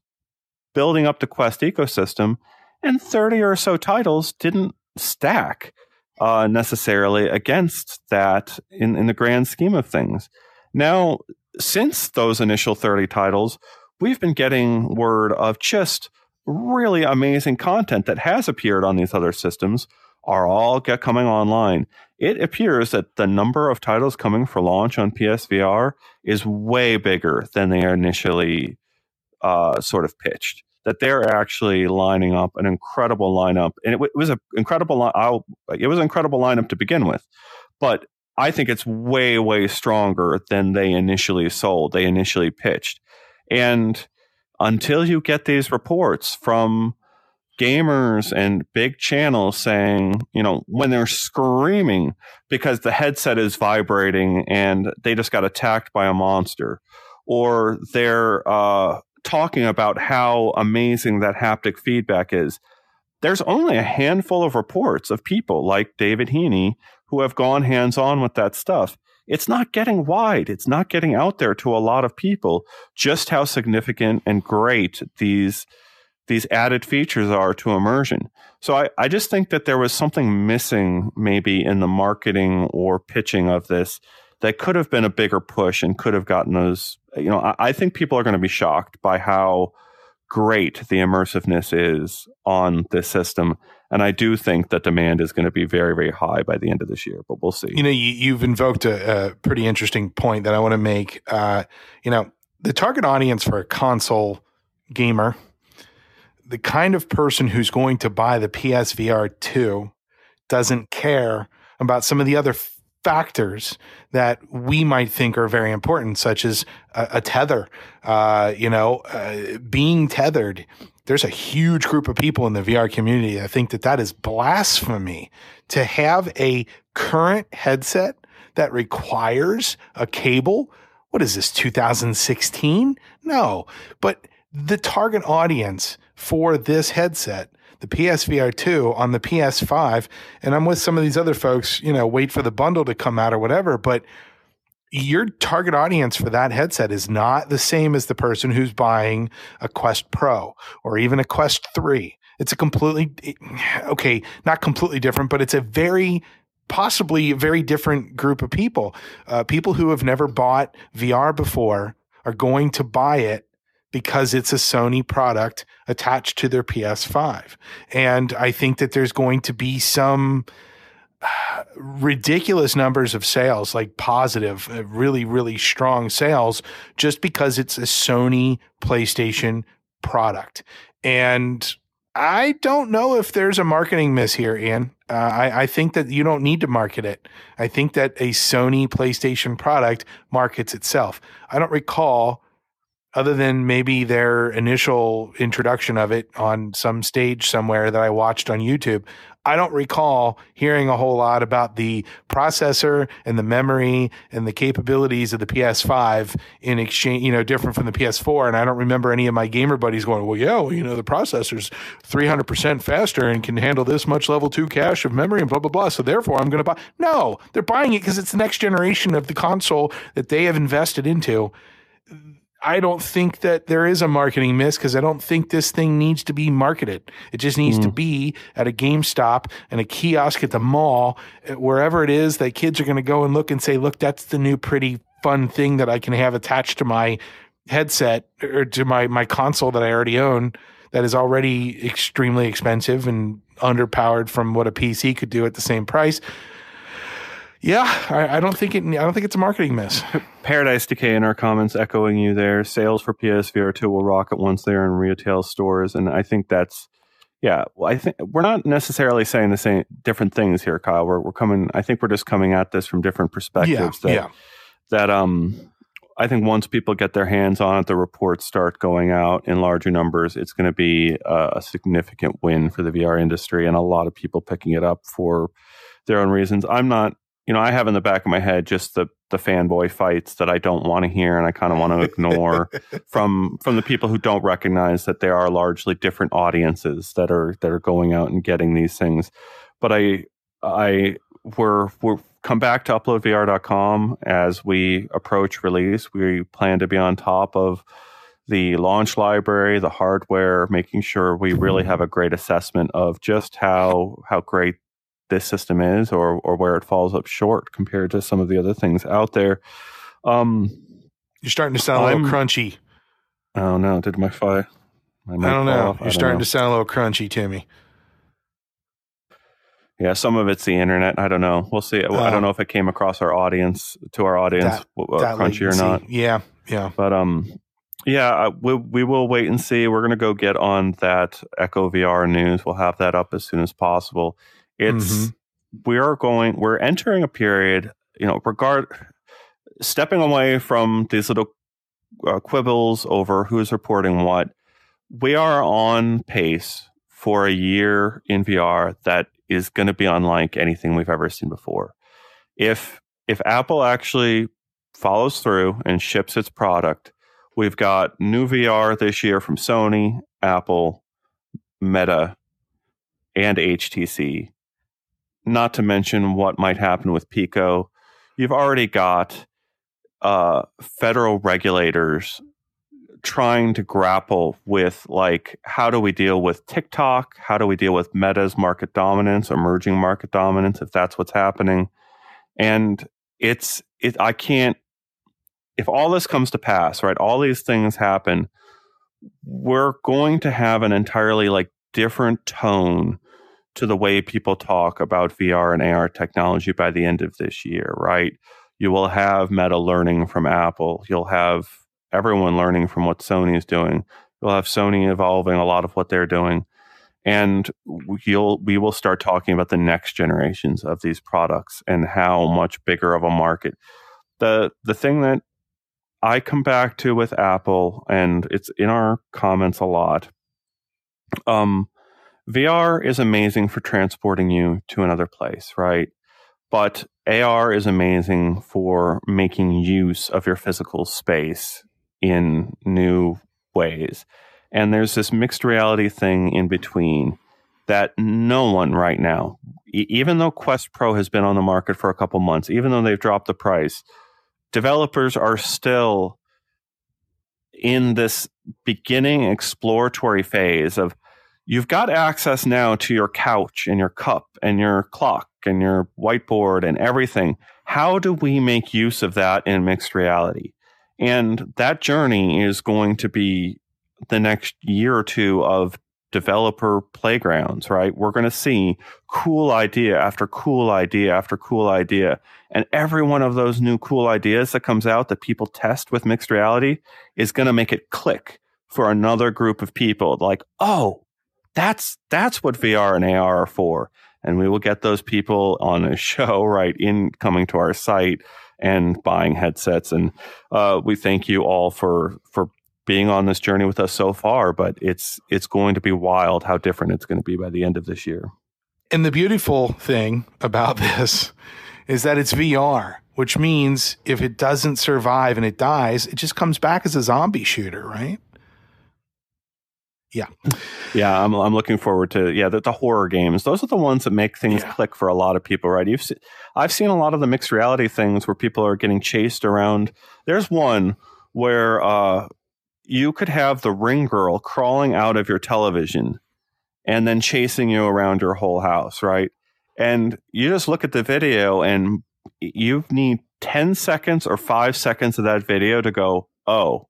building up the Quest ecosystem, and 30 or so titles didn't stack uh, necessarily against that in, in the grand scheme of things. Now, since those initial 30 titles, we've been getting word of just really amazing content that has appeared on these other systems are all get coming online. It appears that the number of titles coming for launch on PSVR is way bigger than they initially uh, sort of pitched that they're actually lining up an incredible lineup, and it, w- it was an incredible. Li- it was an incredible lineup to begin with, but I think it's way way stronger than they initially sold. They initially pitched, and until you get these reports from gamers and big channels saying, you know, when they're screaming because the headset is vibrating and they just got attacked by a monster, or they're uh, talking about how amazing that haptic feedback is. There's only a handful of reports of people like David Heaney who have gone hands on with that stuff. It's not getting wide. It's not getting out there to a lot of people just how significant and great these these added features are to immersion. So I, I just think that there was something missing maybe in the marketing or pitching of this that could have been a bigger push and could have gotten those. You know, I, I think people are going to be shocked by how great the immersiveness is on this system. And I do think that demand is going to be very, very high by the end of this year, but we'll see. You know, you, have invoked a, a, pretty interesting point that I want to make. Uh, you know, the target audience for a console gamer, the kind of person who's going to buy the PSVR 2 doesn't care about some of the other factors that we might think are very important, such as a, a tether, uh, you know, uh, being tethered. There's a huge group of people in the VR community that think that that is blasphemy to have a current headset that requires a cable. What is this, 2016? No, but the target audience for this headset the PSVR 2 on the PS5. And I'm with some of these other folks, you know, wait for the bundle to come out or whatever. But your target audience for that headset is not the same as the person who's buying a Quest Pro or even a Quest 3. It's a completely, okay, not completely different, but it's a very possibly a very different group of people. Uh, people who have never bought VR before are going to buy it because it's a Sony product attached to their PS5. And I think that there's going to be some ridiculous numbers of sales, like positive, uh, really, really strong sales, just because it's a Sony PlayStation product. And I don't know if there's a marketing miss here, Ian. Uh, I, I, think that you don't need to market it. I think that a Sony PlayStation product markets itself. I don't recall other than maybe their initial introduction of it on some stage somewhere that I watched on YouTube, I don't recall hearing a whole lot about the processor and the memory and the capabilities of the PS5 in exchange, you know, different from the PS4. And I don't remember any of my gamer buddies going, well, yeah, well, you know, the processor's 300% faster and can handle this much level two cache of memory and blah, blah, blah. So therefore, I'm going to buy. No, they're buying it because it's the next generation of the console that they have invested into I don't think that there is a marketing miss because I don't think this thing needs to be marketed. It just needs mm. to be at a GameStop and a kiosk at the mall, wherever it is that kids are going to go and look and say, look, that's the new pretty fun thing that I can have attached to my headset or to my, my console that I already own that is already extremely expensive and underpowered from what a PC could do at the same price. Yeah, I, I, don't think it. I don't think it's a marketing miss. Paradise Decay in our comments echoing you there. Sales for PSVR two will rocket once they're in retail stores, and I think that's yeah. Well, I think we're not necessarily saying the same different things here, Kyle. We're we're coming. I think we're just coming at this from different perspectives. Yeah, that, yeah. That um, I think once people get their hands on it, the reports start going out in larger numbers. It's going to be a, a significant win for the VR industry, and a lot of people picking it up for their own reasons. I'm not you know, I have in the back of my head just the the fanboy fights that I don't want to hear and I kind of want to ignore from from the people who don't recognize that there are largely different audiences that are that are going out and getting these things. But I I we're we're come back to uploadvr.com as we approach release. We plan to be on top of the launch library, the hardware, making sure we really have a great assessment of just how how great this system is or or where it falls up short compared to some of the other things out there. Um, You're starting to sound I'm, a little crunchy. Oh no! Did my fire? I don't know. You're starting know. to sound a little crunchy, Timmy. Yeah, some of it's the internet. I don't know. We'll see. Uh, I don't know if it came across our audience to our audience that, uh, that crunchy latency. or not. Yeah, yeah. But um, yeah, we we will wait and see. We're gonna go get on that Echo VR news. We'll have that up as soon as possible. It's mm-hmm. we are going we're entering a period, you know, regard stepping away from these little uh, quibbles over who's reporting what. We are on pace for a year in VR that is going to be unlike anything we've ever seen before. If if Apple actually follows through and ships its product, we've got new VR this year from Sony, Apple, Meta, and HTC not to mention what might happen with Pico. You've already got uh, federal regulators trying to grapple with like how do we deal with TikTok? How do we deal with Meta's market dominance, emerging market dominance, if that's what's happening? And it's it I can't if all this comes to pass, right? All these things happen, we're going to have an entirely like different tone to the way people talk about VR and AR technology by the end of this year, right? You will have Meta learning from Apple. You'll have everyone learning from what Sony is doing. You'll have Sony evolving a lot of what they're doing. And you'll we will start talking about the next generations of these products and how much bigger of a market. The the thing that I come back to with Apple, and it's in our comments a lot. Um, VR is amazing for transporting you to another place, right? But AR is amazing for making use of your physical space in new ways. And there's this mixed reality thing in between that no one right now, even though Quest Pro has been on the market for a couple months, even though they've dropped the price, developers are still in this beginning exploratory phase of you've got access now to your couch and your cup and your clock and your whiteboard and everything. How do we make use of that in mixed reality? And that journey is going to be the next year or two of developer playgrounds, right? We're going to see cool idea after cool idea after cool idea. And every one of those new cool ideas that comes out that people test with mixed reality is going to make it click for another group of people. Like, oh, that's that's what VR and AR are for. And we will get those people on a show right in coming to our site and buying headsets. And uh, we thank you all for for being on this journey with us so far. But it's it's going to be wild how different it's going to be by the end of this year. And the beautiful thing about this is that it's VR, which means if it doesn't survive and it dies, it just comes back as a zombie shooter, right? Yeah. Yeah, I'm I'm looking forward to yeah, the, the horror games. Those are the ones that make things yeah. click for a lot of people, right? You've se- I've seen a lot of the mixed reality things where people are getting chased around. There's one where uh, you could have the ring girl crawling out of your television and then chasing you around your whole house, right? And you just look at the video and you need 10 seconds or five seconds of that video to go, oh,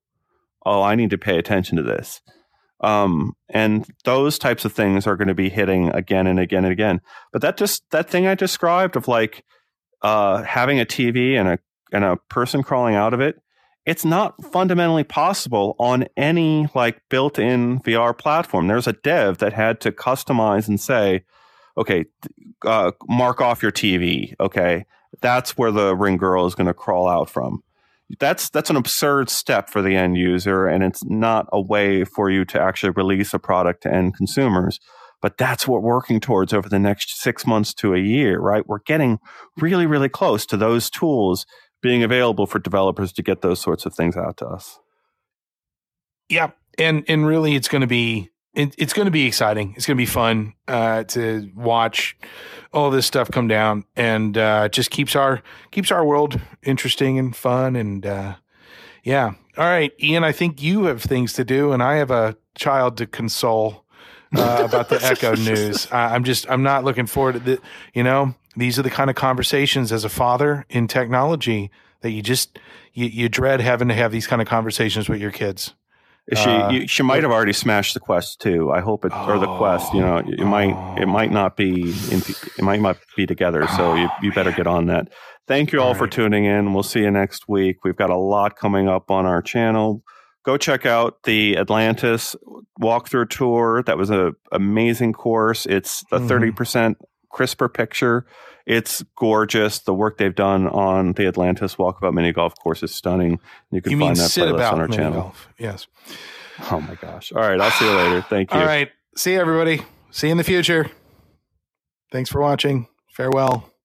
oh, I need to pay attention to this. Um, and those types of things are going to be hitting again and again and again. But that just, that thing I described of like, uh, having a TV and a, and a person crawling out of it, it's not fundamentally possible on any like built-in VR platform. There's a dev that had to customize and say, okay, uh, mark off your TV. Okay, that's where the ring girl is going to crawl out from. That's that's an absurd step for the end user, and it's not a way for you to actually release a product to end consumers. But that's what we're working towards over the next six months to a year, right? We're getting really, really close to those tools being available for developers to get those sorts of things out to us. Yeah, and and really, it's going to be it, it's going to be exciting. It's going to be fun uh, to watch all this stuff come down, and uh, just keeps our keeps our world interesting and fun. And uh, yeah, all right, Ian. I think you have things to do, and I have a child to console. Uh, about the Echo news, I, I'm just I'm not looking forward to the. You know, these are the kind of conversations as a father in technology that you just you, you dread having to have these kind of conversations with your kids. She uh, you, she might have already smashed the Quest too. I hope it oh, or the Quest. You know, it might it might not be in, it might not be together. So you you better get on that. Thank you all, all right. for tuning in. We'll see you next week. We've got a lot coming up on our channel. Go check out the Atlantis walkthrough tour. That was an amazing course. It's a mm-hmm. 30 mm-hmm. percent crisper picture. It's gorgeous. The work they've done on the Atlantis Walkabout Mini Golf course is stunning. You can you find that playlist on our channel. Golf. Yes. Oh my gosh. All right. I'll see you later. Thank you. All right. See you, everybody. See you in the future. Thanks for watching. Farewell.